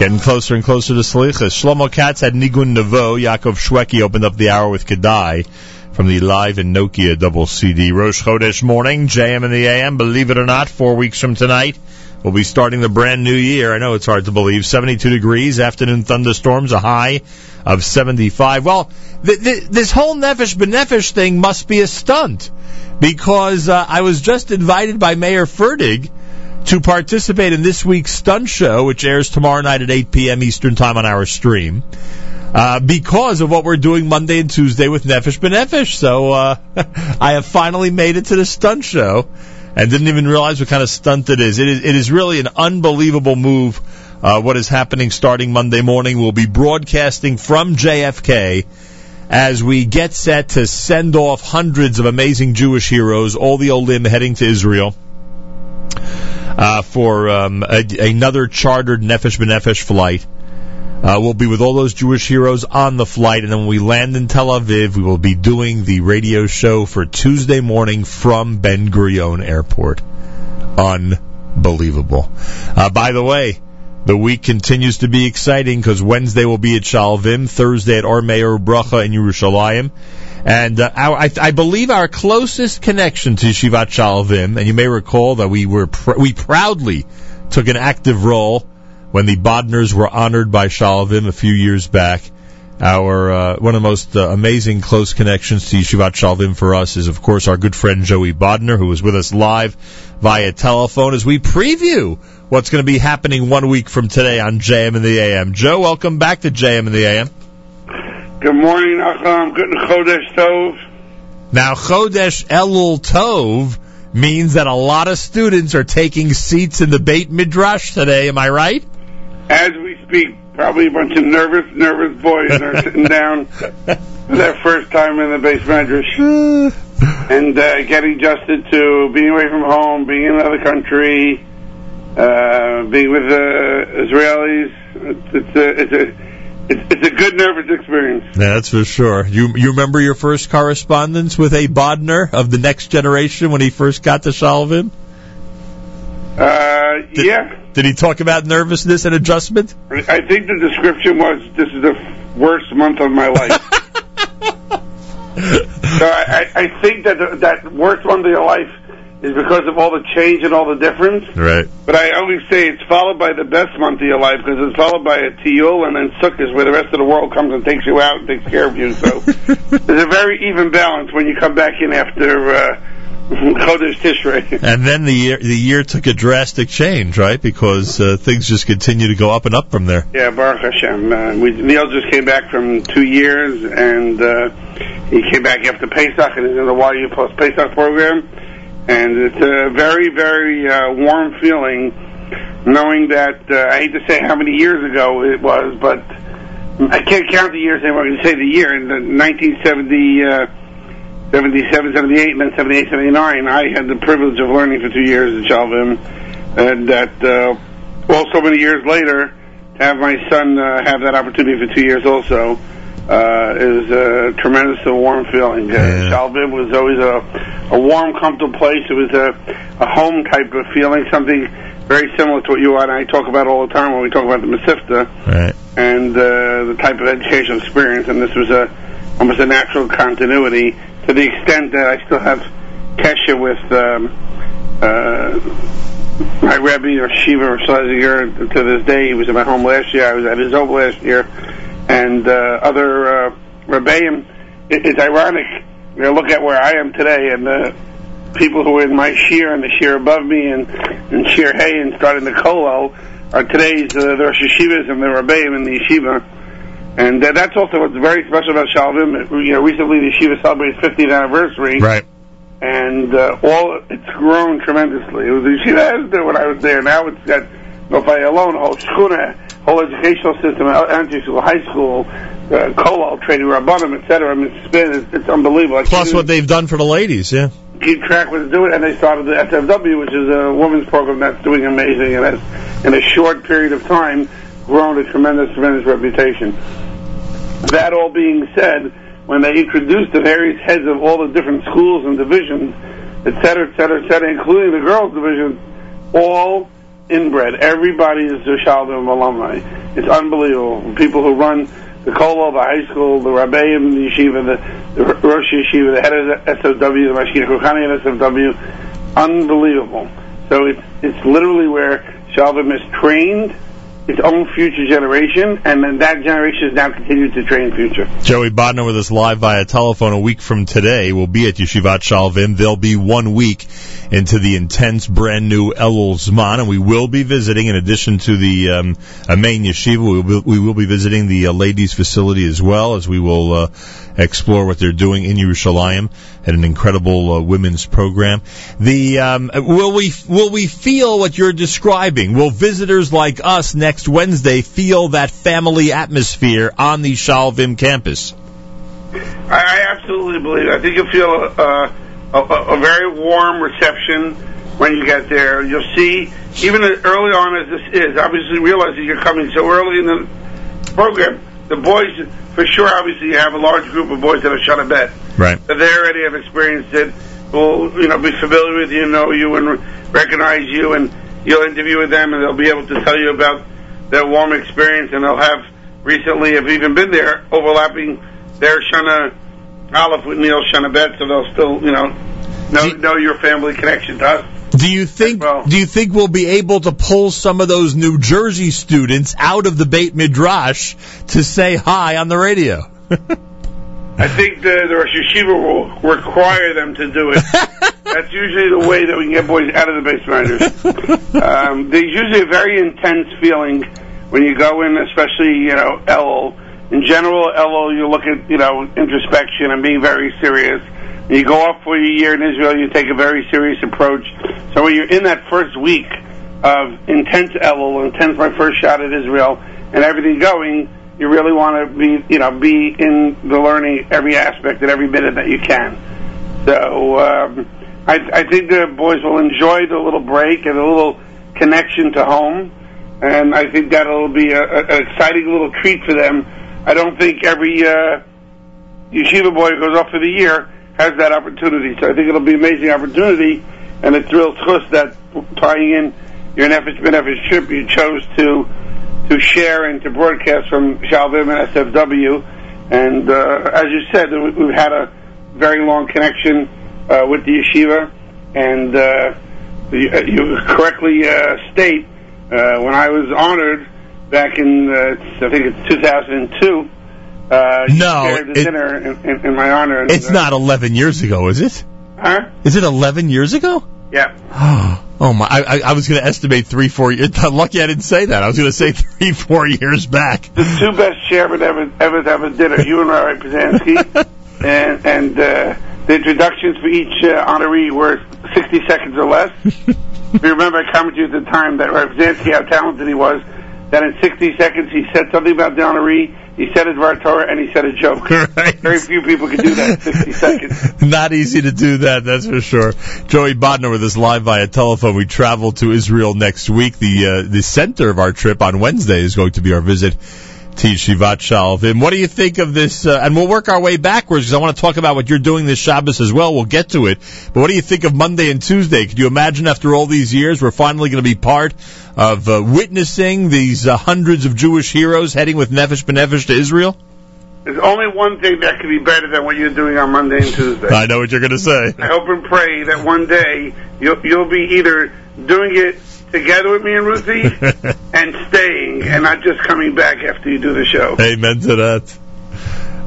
Getting closer and closer to Salichas. Shlomo Katz had Nigun Nevo. Yaakov Shwekey opened up the hour with Kedai from the Live in Nokia double CD. Rosh Chodesh morning, JM and the AM. Believe it or not, four weeks from tonight, we'll be starting the brand new year. I know it's hard to believe. 72 degrees, afternoon thunderstorms, a high of 75. Well, th- th- this whole Nefesh B'Nefesh thing must be a stunt because uh, I was just invited by Mayor Ferdig to participate in this week's stunt show, which airs tomorrow night at 8 p.m. Eastern Time on our stream. Uh, because of what we're doing Monday and Tuesday with Nefesh B'Nefesh. So uh, I have finally made it to the stunt show and didn't even realize what kind of stunt it is. It is, it is really an unbelievable move. Uh, what is happening starting Monday morning? We'll be broadcasting from JFK as we get set to send off hundreds of amazing Jewish heroes, all the Olim heading to Israel uh, for um, a, another chartered Nefesh B'Nefesh flight. Uh, we'll be with all those Jewish heroes on the flight, and then when we land in Tel Aviv, we will be doing the radio show for Tuesday morning from Ben Gurion Airport. Unbelievable. Uh, by the way, the week continues to be exciting because Wednesday will be at Shaalvim, Thursday at Ormeir Bracha in Yerushalayim. And uh, our, I, I believe our closest connection to Shivat Shaalvim, and you may recall that we were pr- we proudly took an active role when the Bodners were honored by Shaalvim a few years back. Our uh, one of the most uh, amazing close connections to Yeshivat Shaalvim for us is, of course, our good friend Joey Bodner, who is with us live via telephone as we preview what's going to be happening one week from today on JM and the AM. Joe, welcome back to JM and the AM. Good morning, Acham. Good Chodesh Tov. Now, Chodesh Elul Tov means that a lot of students are taking seats in the Beit Midrash today. Am I right? As we speak, probably a bunch of nervous, nervous boys are sitting down for their first time in the base medrash and uh, getting adjusted to being away from home, being in another country, uh, being with uh, Israelis. It's, it's a it's a it's, it's a good nervous experience. Yeah, that's for sure. You you remember your first correspondence with a Bodner of the next generation when he first got to Shaalvim? Uh, yeah. Did he talk about nervousness and adjustment? I think the description was this is the worst month of my life. so I, I I think that the, that worst month of your life is because of all the change and all the difference. Right. But I always say it's followed by the best month of your life because it's followed by a Tiyul and then Sukkot where the rest of the world comes and takes you out and takes care of you. So there's a very even balance when you come back in after uh, Chodesh Tishrei. And then the year the year took a drastic change, right? Because uh, things just continue to go up and up from there. Yeah, Baruch Hashem. Uh, we, Neil just came back from two years, and uh, he came back after Pesach, and he's in the YU Post Pesach program. And it's a very, very uh, warm feeling knowing that, uh, I hate to say how many years ago it was, but I can't count the years anymore. I can say the year. In the 1970, uh, 77, 78, and then 78, 79, I had the privilege of learning for two years at Shaalvim. And that, uh, well, so many years later, to have my son uh, have that opportunity for two years also uh, is a tremendous and warm feeling. Uh, Shaalvim was always a, a warm, comfortable place. It was a, a home type of feeling, something very similar to what you and I talk about all the time when we talk about the Masifta Right. and uh, the type of educational experience. And this was a almost a natural continuity to the extent that I still have kesha with um, uh, my Rebbe or Shiva or Schlesinger to this day. He was in my home last year. I was at his home last year, and uh, other uh, Rebbeim. It, it's ironic. You know, look at where I am today, and the people who are in my shear and the shear above me, and and shear hay and starting the kollel are today's uh, the Rosh Yeshivas and the Rebbeim in the yeshiva. And uh, that's also what's very special about Shaalvim. You know, recently the yeshiva celebrated its 50th anniversary Right. and uh, all it's grown tremendously. It was the yeshiva has there when I was there. Now it's got Nof Ayalon, whole shchuna, whole educational system, elementary school, high school, uh, kollel, training rabbanim, etc. I mean, it's been it's, it's unbelievable. I Plus what they've done for the ladies, yeah. keep track with doing, and they started the SFW, which is a women's program that's doing amazing, and has in a short period of time grown a tremendous, tremendous reputation. That all being said, when they introduced the various heads of all the different schools and divisions, et cetera, et cetera, et cetera, including the girls' division, all inbred. Everybody is a Shaalvim alumni. It's unbelievable. People who run the Kollel, the high school, the Rabbeim, the yeshiva, the, the Rosh Yeshiva, the head of the SFW, the Mashgiach Ruchani at SFW, unbelievable. So it's it's literally where Shaalvim is trained its own future generation, and then that generation is now continued to train future. Joey Bodner with us live via telephone a week from today. We'll be at Yeshivat Shaalvim. They'll be one week into the intense brand new Elul Zman, and we will be visiting, in addition to the um, main yeshiva, we will, we will be visiting the uh, ladies' facility as well, as we will uh, explore what they're doing in Yerushalayim at an incredible uh, women's program. The um, will we will we feel what you're describing? Will visitors like us next Wednesday feel that family atmosphere on the Shaalvim campus? I, absolutely believe. It. I think you'll feel uh, a, a, a very warm reception when you get there. You'll see, even early on as this is, obviously realizing you're coming so early in the program, the boys, for sure, obviously you have a large group of boys that are shot a bet. Right. That they already have experienced it, will you know be familiar with you, know you, and recognize you, and you'll interview with them, and they'll be able to tell you about their warm experience, and they'll have recently have even been there, overlapping their Shana Aleph with Neil Shana Bet, so they'll still you know know know your family connection to us. Do you think do you think we'll be able to pull some of those New Jersey students out of the Beit Midrash to say hi on the radio? I think the, the Rosh Yeshiva will require them to do it. That's usually the way that we can get boys out of the base minors. um, there's usually a very intense feeling when you go in, especially, you know, Elul. In general, Elul, you look at, you know, introspection and being very serious. You go off for a year in Israel, you take a very serious approach. So when you're in that first week of intense Elul, intense my first shot at Israel, and everything going, you really want to be, you know, be in the learning every aspect and every minute that you can. So um, I, I think the boys will enjoy the little break and a little connection to home, and I think that'll be a, a, an exciting little treat for them. I don't think every uh, yeshiva boy goes off for the year has that opportunity. So I think it'll be an amazing opportunity, and it's real trust that tying in your Nefesh B'Nefesh trip, you chose to to share and to broadcast from Shaalvim and SFW. And uh, as you said, we- we've had a very long connection uh, with the yeshiva, and uh, you, you correctly uh, state uh, when I was honored back in uh, I think it's 2002. Uh, No, the it- dinner in, in, in my honor. And, It's uh, not 11 years ago, is it? Huh? Is it 11 years ago? Yeah. Oh my! I, I, I was going to estimate three, four years. Lucky I didn't say that. I was going to say three, four years back. the two best chairmen ever ever to have a dinner, you and Larry Pazanski, and and uh, the introductions for each uh, honoree were 60 seconds or less. if you remember, I commented at the time that Larry Pazanski, how talented he was, that in 60 seconds he said something about the honoree, he said his Dvar Torah, and he said a joke. Very few people can do that in 60 seconds. Not easy to do that, that's for sure. Joey Bodner with us live via telephone. We travel to Israel next week. The uh, the center of our trip on Wednesday is going to be our visit Yeshivat Shaalvim. What do you think of this? Uh, and we'll work our way backwards because I want to talk about what you're doing this Shabbos as well. We'll get to it. But what do you think of Monday and Tuesday? Could you imagine after all these years we're finally going to be part of uh, witnessing these uh, hundreds of Jewish heroes heading with Nefesh B'Nefesh to Israel? There's only one thing that could be better than what you're doing on Monday and Tuesday. I know what you're going to say. I hope and pray that one day you'll, you'll be either doing it together with me and Ruthie and staying and not just coming back after you do the show. Amen to that.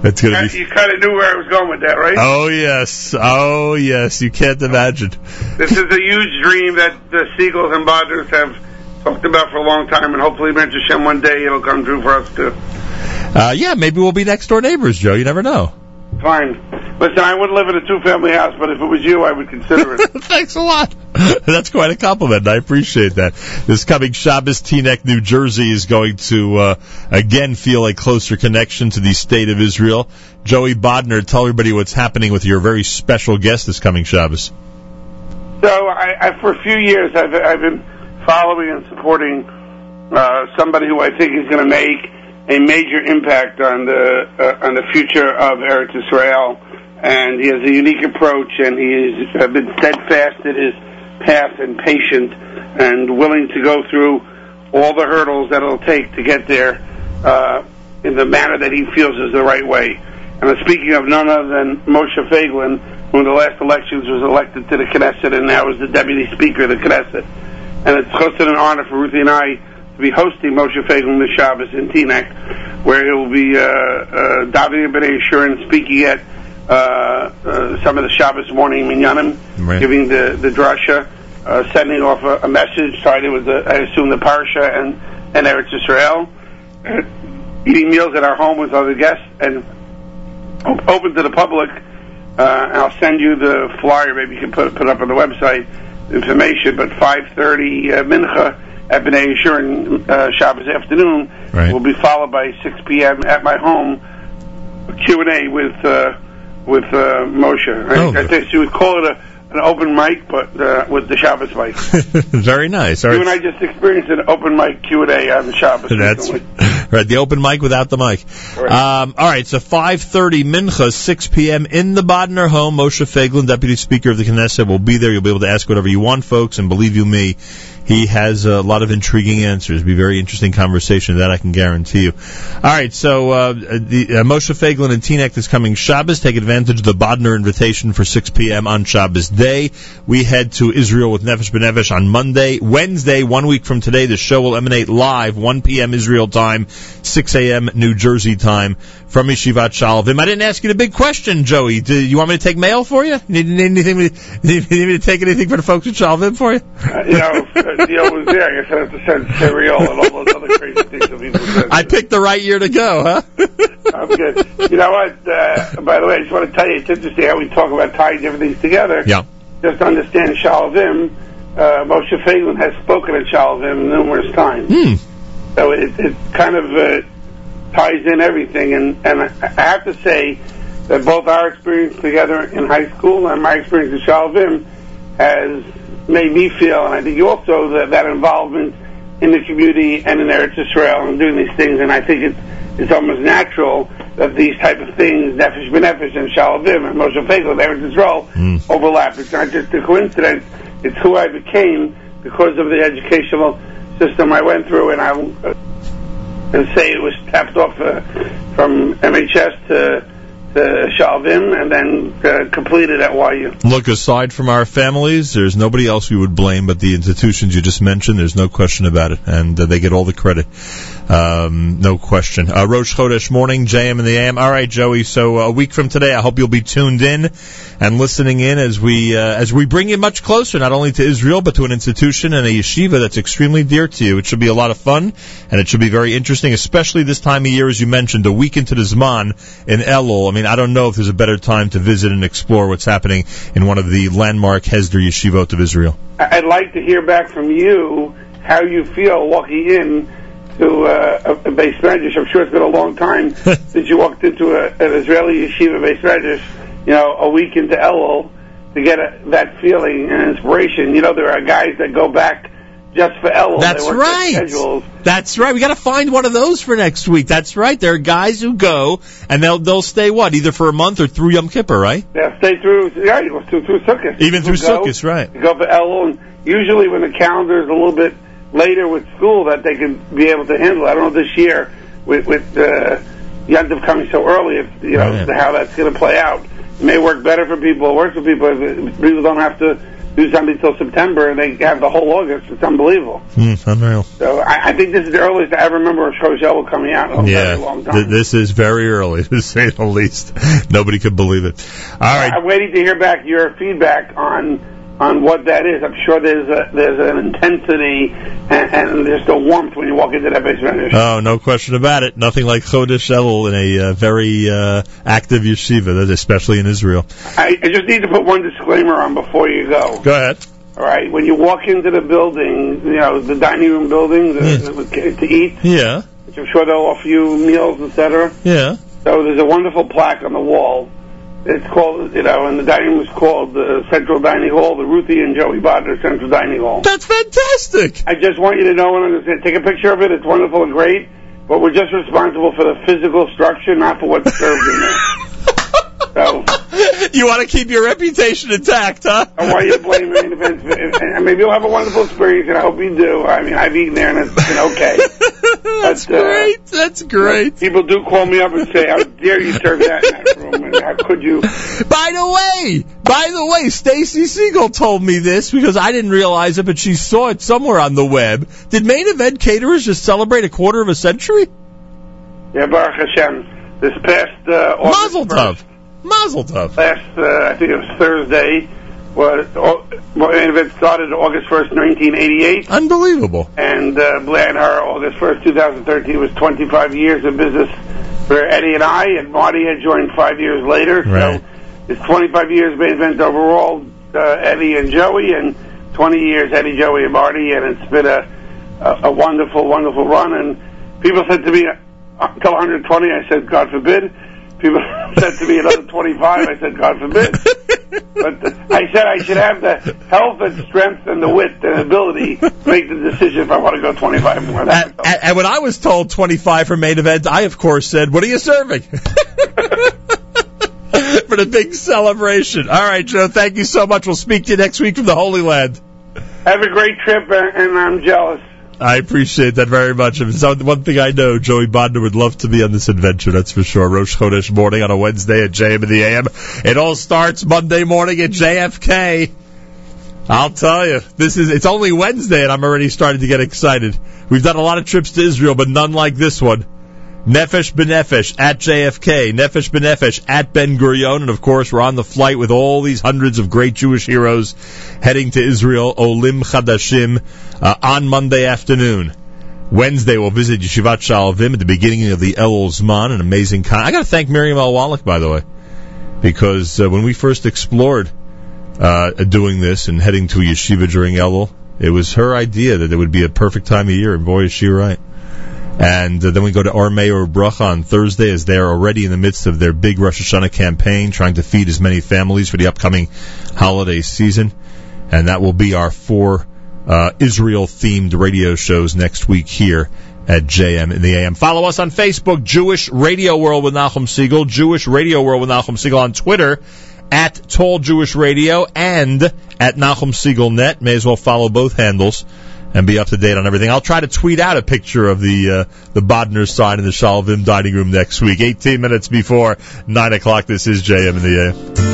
It's going to be. You kind of knew where I was going with that, right? Oh yes, oh yes. You can't imagine. This is a huge dream that the Segals and Bodners have talked about for a long time, and hopefully, Mentor Shem, one day it'll come true for us too. Uh, yeah, maybe we'll be next door neighbors, Joe. You never know. Fine. Listen, I wouldn't live in a two-family house, but if it was you, I would consider it. Thanks a lot. That's quite a compliment. I appreciate that. This coming Shabbos, Teaneck, New Jersey is going to uh, again feel a closer connection to the state of Israel. Joey Bodner, tell everybody what's happening with your very special guest this coming Shabbos. So, I, I for a few years, I've, I've been following and supporting uh, somebody who I think is going to make a major impact on the uh, on the future of Eretz Israel, and he has a unique approach, and he has uh, been steadfast in his path and patient, and willing to go through all the hurdles that it'll take to get there uh, in the manner that he feels is the right way. And I'm speaking of none other than Moshe Feiglin, who in the last elections was elected to the Knesset and now is the deputy speaker of the Knesset. And it's hosted an honor for Ruthie and I to be hosting Moshe Feiglin the Shabbos in Teaneck, where he will be uh, uh, davening B'nai and speaking at uh, uh, some of the Shabbos morning minyanim, Right. giving the the drasha, uh, sending off a, a message. Starting with the, I assume the parsha and and Eretz Israel, eating meals at our home with other guests and open to the public. Uh, and I'll send you the flyer. Maybe you can put put up on the website information. But 5:30 uh, mincha Bnei Yeshurun uh, Shabbos afternoon Right. will be followed by 6 p.m. at my home Q and A with uh, with uh, Moshe. I, Oh. I guess you would call it a, an open mic, but uh, with the Shabbos mic. Very nice. All You right. and I just experienced an open mic Q and A on the Shabbos. That's recently. right. The open mic without the mic. Um, all right. So 5:30 mincha, 6 p.m. in the Bodner home. Moshe Feiglin, deputy speaker of the Knesset, will be there. You'll be able to ask whatever you want, folks. And believe you me, he has a lot of intriguing answers. Be a very interesting conversation. That I can guarantee you. All right. So uh, the uh, Moshe Feiglin and Teaneck is coming Shabbos. Take advantage of the Bodner invitation for 6 p.m. on Shabbos day. We head to Israel with Nefesh B'Nefesh on Monday. Wednesday, one week from today, the show will emanate live, 1 p.m. Israel time, 6 a.m. New Jersey time from Yeshivat Shaalvim. I didn't ask you the big question, Joey. Do you want me to take mail for you? Need, need anything? Need, need me to take anything for the folks at Shaalvim for you? Uh, you know, if uh, Neil was there, I guess I'd have to send cereal and all those other crazy things that people send. I picked the right year to go, huh? I'm good. You know what? Uh, by the way, I just want to tell you, it's interesting how we talk about tying different things together. Yeah. Just understand Shaalvim, uh, Moshe Feiglin has spoken at Shaalvim numerous times. Hmm. So it, it kind of uh, ties in everything. And, and I I have to say that both our experience together in high school and my experience at Shaalvim has made me feel, and I think also, that, that involvement in the community and in Eretz Israel and doing these things. And I think it's, it's almost natural that these type of things, Nefesh B'Nefesh and Shaalvim and Moshe Feiglin, Eretz Israel, hmm. overlap. It's not just a coincidence. It's who I became because of the educational system I went through, and I and say it was tapped off uh, from MHS to, to and then uh, completed at YU. Look, aside from our families, there's nobody else we would blame but the institutions you just mentioned. There's no question about it, and uh, they get all the credit. Um, no question. Uh, Rosh Chodesh morning, JM in the AM. All right, Joey. So uh, a week from today, I hope you'll be tuned in and listening in as we uh, as we bring you much closer, not only to Israel but to an institution and a yeshiva that's extremely dear to you. It should be a lot of fun and it should be very interesting, especially this time of year, as you mentioned, a week into the Zman in Elul. I mean, I mean, I don't know if there's a better time to visit and explore what's happening in one of the landmark Hesder yeshivot of Israel. I'd like to hear back from you how you feel walking in to uh, a, a beis medrash. I'm sure it's been a long time since you walked into a, an Israeli yeshiva beis medrash, you know, a week into Elul to get a, that feeling and inspiration. You know, there are guys that go back just for. That's right. That's right. We got to find one of those for next week. That's right. There are guys who go and they'll they'll stay what either for a month or through Yom Kippur, right? They'll stay through, yeah, through, through Sukkot. Even through go, Sukkot, right? Go for Elul, and usually when the calendar is a little bit later with school, that they can be able to handle. I don't know this year with with uh, Yontif coming so early, if you know Right. how that's going to play out. It may work better for people, Works for people. If people don't have to do something till September, and they have the whole August. It's unbelievable. Mm, unreal. So I, I think this is the earliest I ever remember a show coming out in a very long Yeah, time. th- this is very early to say the least. Nobody could believe it. All right. I'm waiting to hear back your feedback on on what that is. I'm sure there's a there's an intensity and, and there's a warmth when you walk into that basement. Oh, no question about it. Nothing like Chodesh Elul in a uh, very uh, active yeshiva, especially in Israel. I, I just need to put one disclaimer on before you go. Go ahead. All right, when you walk into the building, you know the dining room building the, to eat, Yeah, which I'm sure they'll offer you meals, etc. yeah. So there's a wonderful plaque on the wall. It's called, you know, and the dining room is called the Central Dining Hall, the Ruthie and Joey Bodner Central Dining Hall. That's fantastic. I just want you to know and understand. Take a picture of it. It's wonderful and great. but we're just responsible for the physical structure, not for what's served in there. So, You want to keep your reputation intact, huh? I want you to blame main events, and maybe you'll have a wonderful experience, and I hope you do. I mean, I've eaten there, and it's been okay. That's great. That's great. People do call me up and say, "How dare you serve that in that room?" And how could you? By the way, by the way, Stacy Siegel told me this because I didn't realize it, but she saw it somewhere on the web. Did main event caterers just celebrate a quarter of a century? Yeah, Baruch Hashem. This past uh, August Mazel tov. Mazel tov. last, uh, I think it was Thursday, was well, main event started August first, nineteen eighty-eight. Unbelievable. And uh, and August 1st, 2013, was 25 years of business for Eddie and I, and Marty had joined five years later. Right. So it's 25 years main event overall, uh, Eddie and Joey, and 20 years Eddie, Joey, and Marty, and it's been a, a, a wonderful, wonderful run. And people said to me, until 120, I said, God forbid. People said to me another 25, I said, God forbid. But uh, I said I should have the health and strength and the wit and ability to make the decision if I want to go 25 more. And, and when I was told 25 for main event, I of course said, "What are you serving?" for the big celebration. All right, Joe. Thank you so much. We'll speak to you next week from the Holy Land. Have a great trip, and I'm jealous. I appreciate that very much. It's one thing I know, Joey Bodner would love to be on this adventure, that's for sure. Rosh Chodesh morning on a Wednesday at JM in the AM. It all starts Monday morning at JFK. I'll tell you, this is, it's only Wednesday and I'm already starting to get excited. We've done a lot of trips to Israel, but none like this one. Nefesh B'Nefesh at JFK, Nefesh B'Nefesh at Ben Gurion, and of course we're on the flight with all these hundreds of great Jewish heroes heading to Israel, Olim Chadashim, uh, on Monday afternoon. Wednesday we'll visit Yeshivat Shaalvim at the beginning of the Elul Zman, an amazing con. I got to thank Miriam Al Wallach, by the way, because uh, when we first explored uh, doing this and heading to yeshiva during Elul, it was her idea that it would be a perfect time of year, and boy is she right. And uh, then we go to Armei or Bracha on Thursday as they're already in the midst of their big Rosh Hashanah campaign, trying to feed as many families for the upcoming holiday season. And that will be our four uh, Israel-themed radio shows next week here at JM in the AM. Follow us on Facebook, Jewish Radio World with Nachum Segal, Jewish Radio World with Nachum Segal on Twitter, at Tall Jewish Radio, and at Nachum Segal Net. May as well follow both handles and be up to date on everything. I'll try to tweet out a picture of the uh, the Bodner sign in the Shaalvim dining room next week. 18 minutes before 9 o'clock. This is JM in the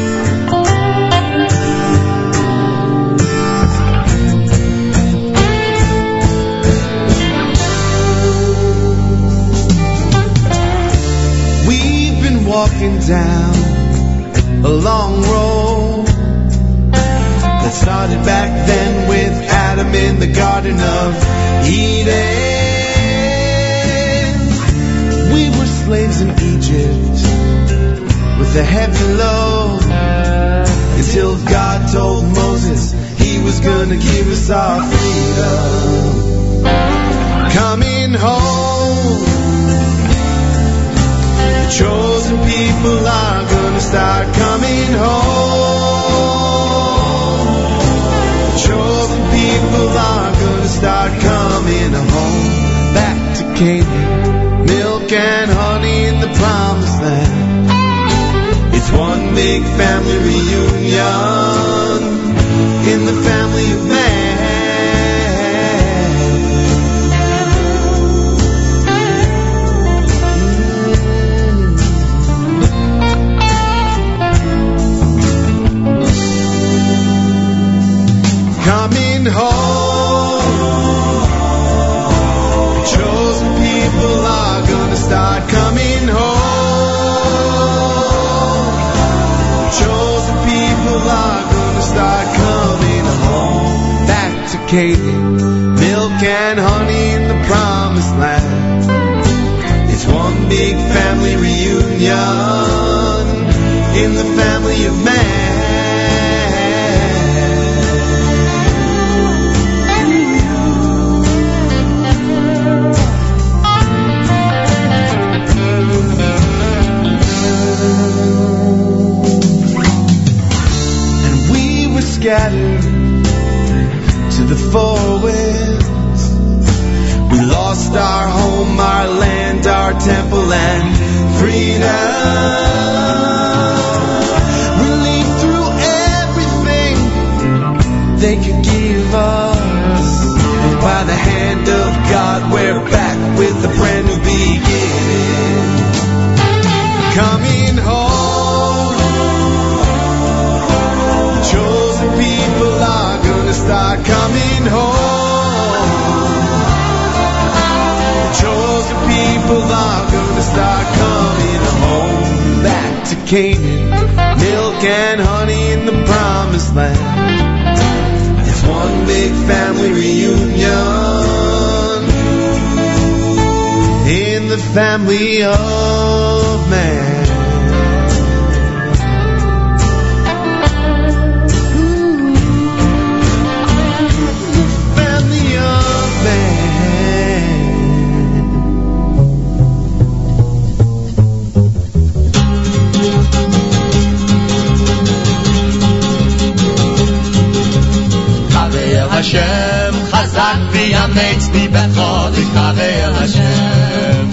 been walking down a long road that started back then Adam in the Garden of Eden. We were slaves in Egypt with a heavy load until God told Moses he was gonna give us our freedom. Coming home. The chosen people are gonna start coming home. Big family reunion. In the family in the family of man. and we were scattered to the four winds. We lost our home, our land, We start coming home. Back to Canaan. Milk and honey in the promised land. It's one big family reunion. In the family of man. ויאמץ ליבך לקבל השם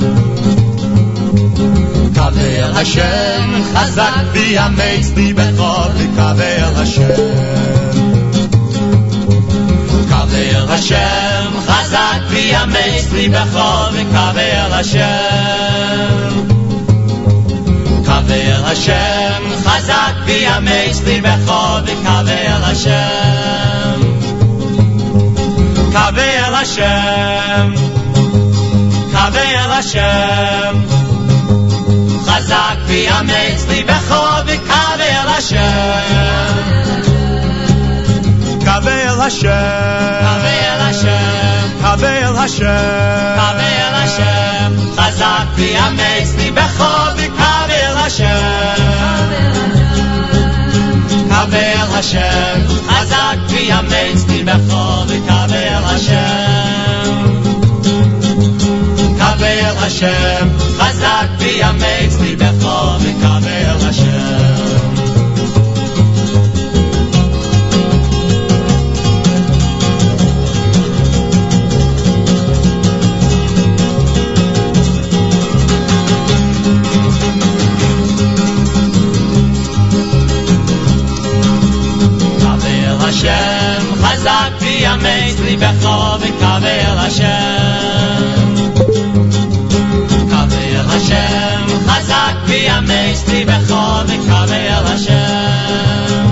קבל השם חזק ויאמץ ליבך לקבל השם קבל השם חזק ויאמץ ליבך לקבל השם קבל השם חזק ויאמץ ליבך וקבל השם קבל השם קבל השם חזק ויאמץ ליבך וקבל השם קבל השם קבל השם קבל השם קבל השם חזק ויאמץ ליבך וקבל השם ויאמר השם, חזק ויאמץ תלבחו וכבר השם. כבר השם, חזק ויאמץ תלבחו וכבר השם. ויאמץ ליבך וקבל השם קבל השם חזק ויאמץ ליבך וקבל השם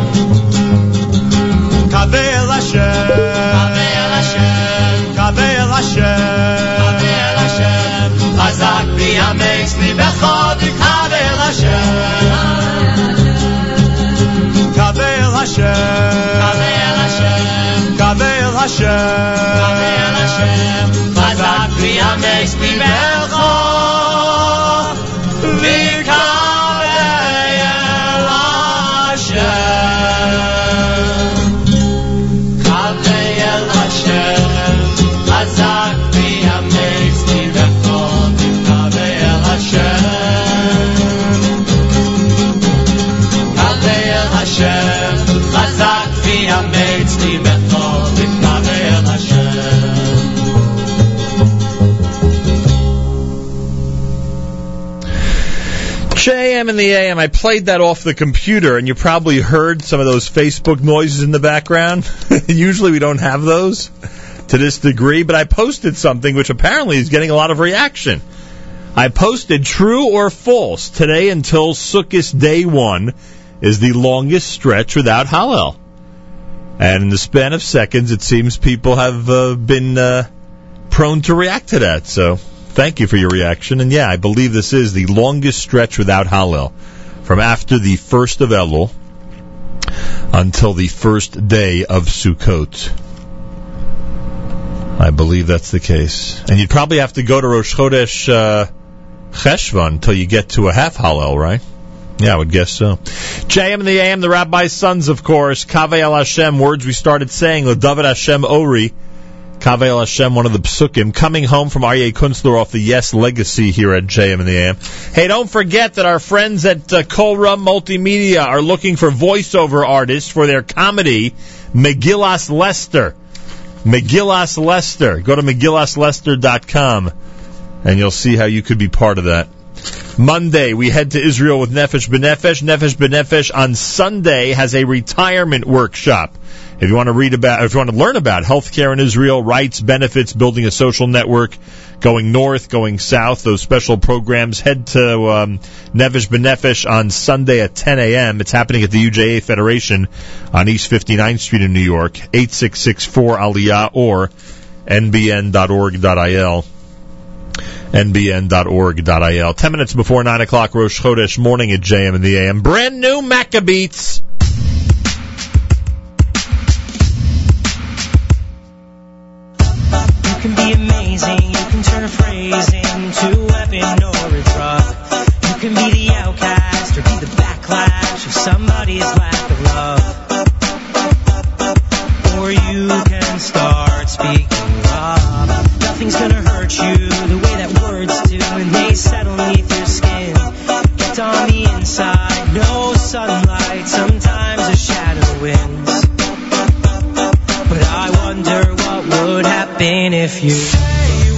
קבל השם קבל השם קבל השם קבל השם חזק ויאמץ ליבך וקבל השם קבל השם קבל השם קבל השם קבל השם חזק ויאמץ In the AM. I played that off the computer, and you probably heard some of those Facebook noises in the background. Usually we don't have those to this degree, but I posted something which apparently is getting a lot of reaction. I posted true or false today until Sukkot day one is the longest stretch without Hallel. And in the span of seconds, it seems people have uh, been uh, prone to react to that. So thank you for your reaction. And yeah, I believe this is the longest stretch without Hallel from after the first of Elul until the first day of Sukkot. I believe that's the case. And you'd probably have to go to Rosh Chodesh uh, Cheshvan until you get to a half Hallel, right? Yeah, I would guess so. JM in the AM, the Rabbi's sons, of course. Kaveh El Hashem, words we started saying. David Hashem Ori. Kaveh El Hashem, one of the psukim, coming home from Aryeh Kunstler off the Yes legacy here at JM in the AM. Hey, don't forget that our friends at uh, Kol Rom Multimedia are looking for voiceover artists for their comedy, Megillas Lester. Megillas Lester. Go to MegillasLester.com and you'll see how you could be part of that. Monday, we head to Israel with Nefesh B'Nefesh. Nefesh B'Nefesh on Sunday has a retirement workshop. If you want to read about, if you want to learn about healthcare in Israel, rights, benefits, building a social network, going north, going south, those special programs, head to um, Nefesh B'Nefesh on Sunday at 10 a.m. It's happening at the UJA Federation on East 59th Street in New York, 8664 Aliyah or nbn.org.il nbn.org.il. Ten minutes before 9 o'clock, Rosh Chodesh morning at JM in the AM. Brand new Maccabeats. Can be amazing, you can turn a phrase into a weapon or a drug. You can be the outcast or be the backlash of somebody's lack of love. Or you can start speaking up. Nothing's gonna hurt you the way that words do when they settle neath your skin. Get on the inside, no sunlight, sometimes a shadow wins. Would happen if you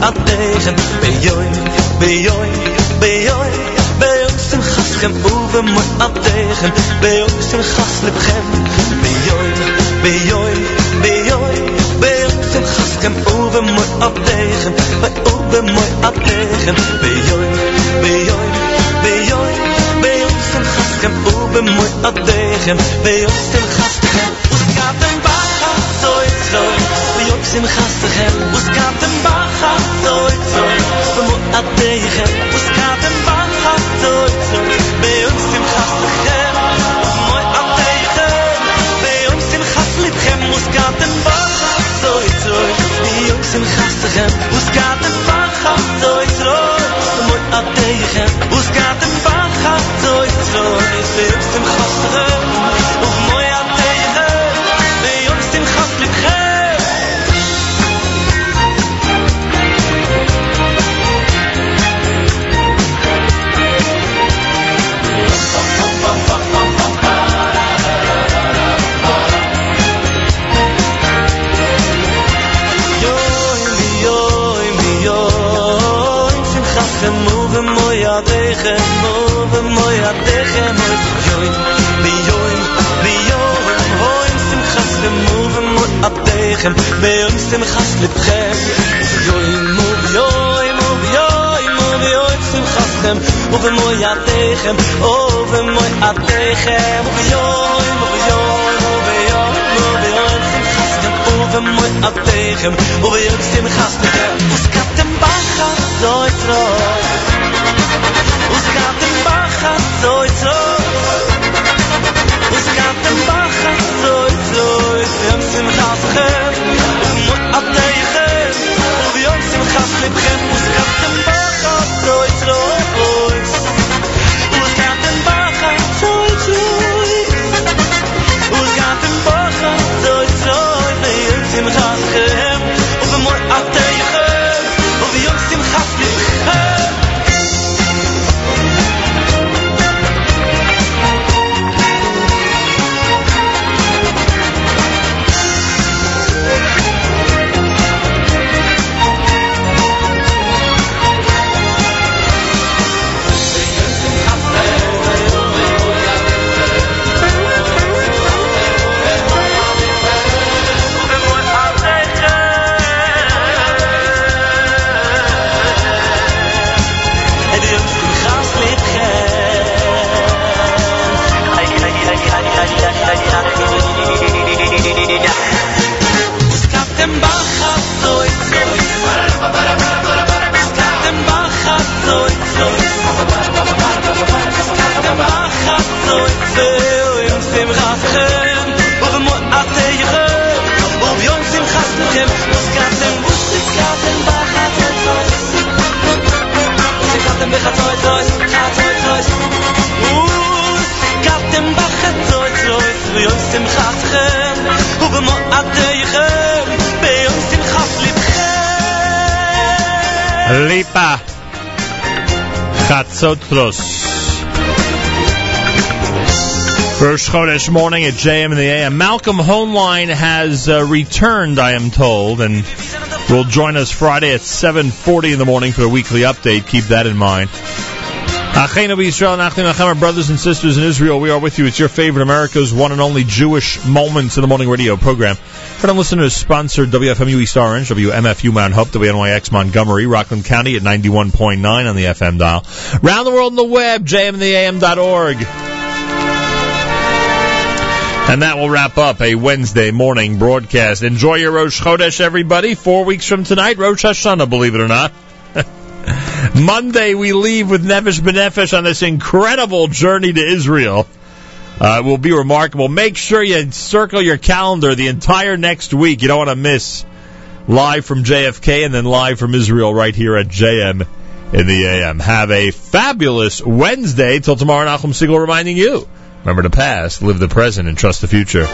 adegen Bejoy, bejoy, bejoy zijn gasgem uwe mooi adegen Beyoysen gaslipgem Bejoy, bejoy, bejoy Beyoysen gasgem uwe mooi adegen Bij uwe mooi adegen Bejoy, bejoy, bejoy gast? Gasgem uwe mooi adegen Beyoysen zijn gasten. gaten baar op zijn gasten hem. Moest gaat een bang gaat nooit zo. We moeten dat tegen. Moest gaat een bang gaat nooit zo. Bij ons zijn gasten hem. Mooi aan tegen. Bij ons zijn gasten liep hem. Moest gaat een bang gaat nooit zo. Bij ons zijn gasten hem. Moest gaat een bang gaat nooit zo. We moeten tegen. Moest gaat een zo. Bij ons zijn gasten. over mooi afdeken joy joy joy hoem sim khastem moven met afdeken wil sim khast ledken joyen mov joyen mov joye mon joy sim khastem over mooi afdeken over mooi afdeken joyen joy joy moven sim khastem boven met afdeken sim simchas libchem, uve moy adechem, uve Lipa. Chatzotros. Rosh Chodesh morning at JM in the AM. Malcolm Hoenlein has uh, returned, I am told, and will join us Friday at 7.40 in the morning for the weekly update. Keep that in mind. Our brothers and sisters in Israel, we are with you. It's your favorite America's one and only Jewish Moments in the Morning radio program. For them listeners, sponsored WFMU East Orange, WMFU Mount Hope, WNYX Montgomery, Rockland County at 91.9 on the FM dial. Round the world on the web, jmintheam.org. And that will wrap up a Wednesday morning broadcast. Enjoy your Rosh Chodesh, everybody. Four weeks from tonight, Rosh Hashanah, believe it or not. Monday, we leave with Nefesh B'Nefesh on this incredible journey to Israel. Uh, it will be remarkable. Make sure you circle your calendar the entire next week. You don't want to miss live from JFK and then live from Israel right here at JM in the AM. Have a fabulous Wednesday. Till tomorrow, Nachum Segal reminding you. Remember the past, live the present, and trust the future.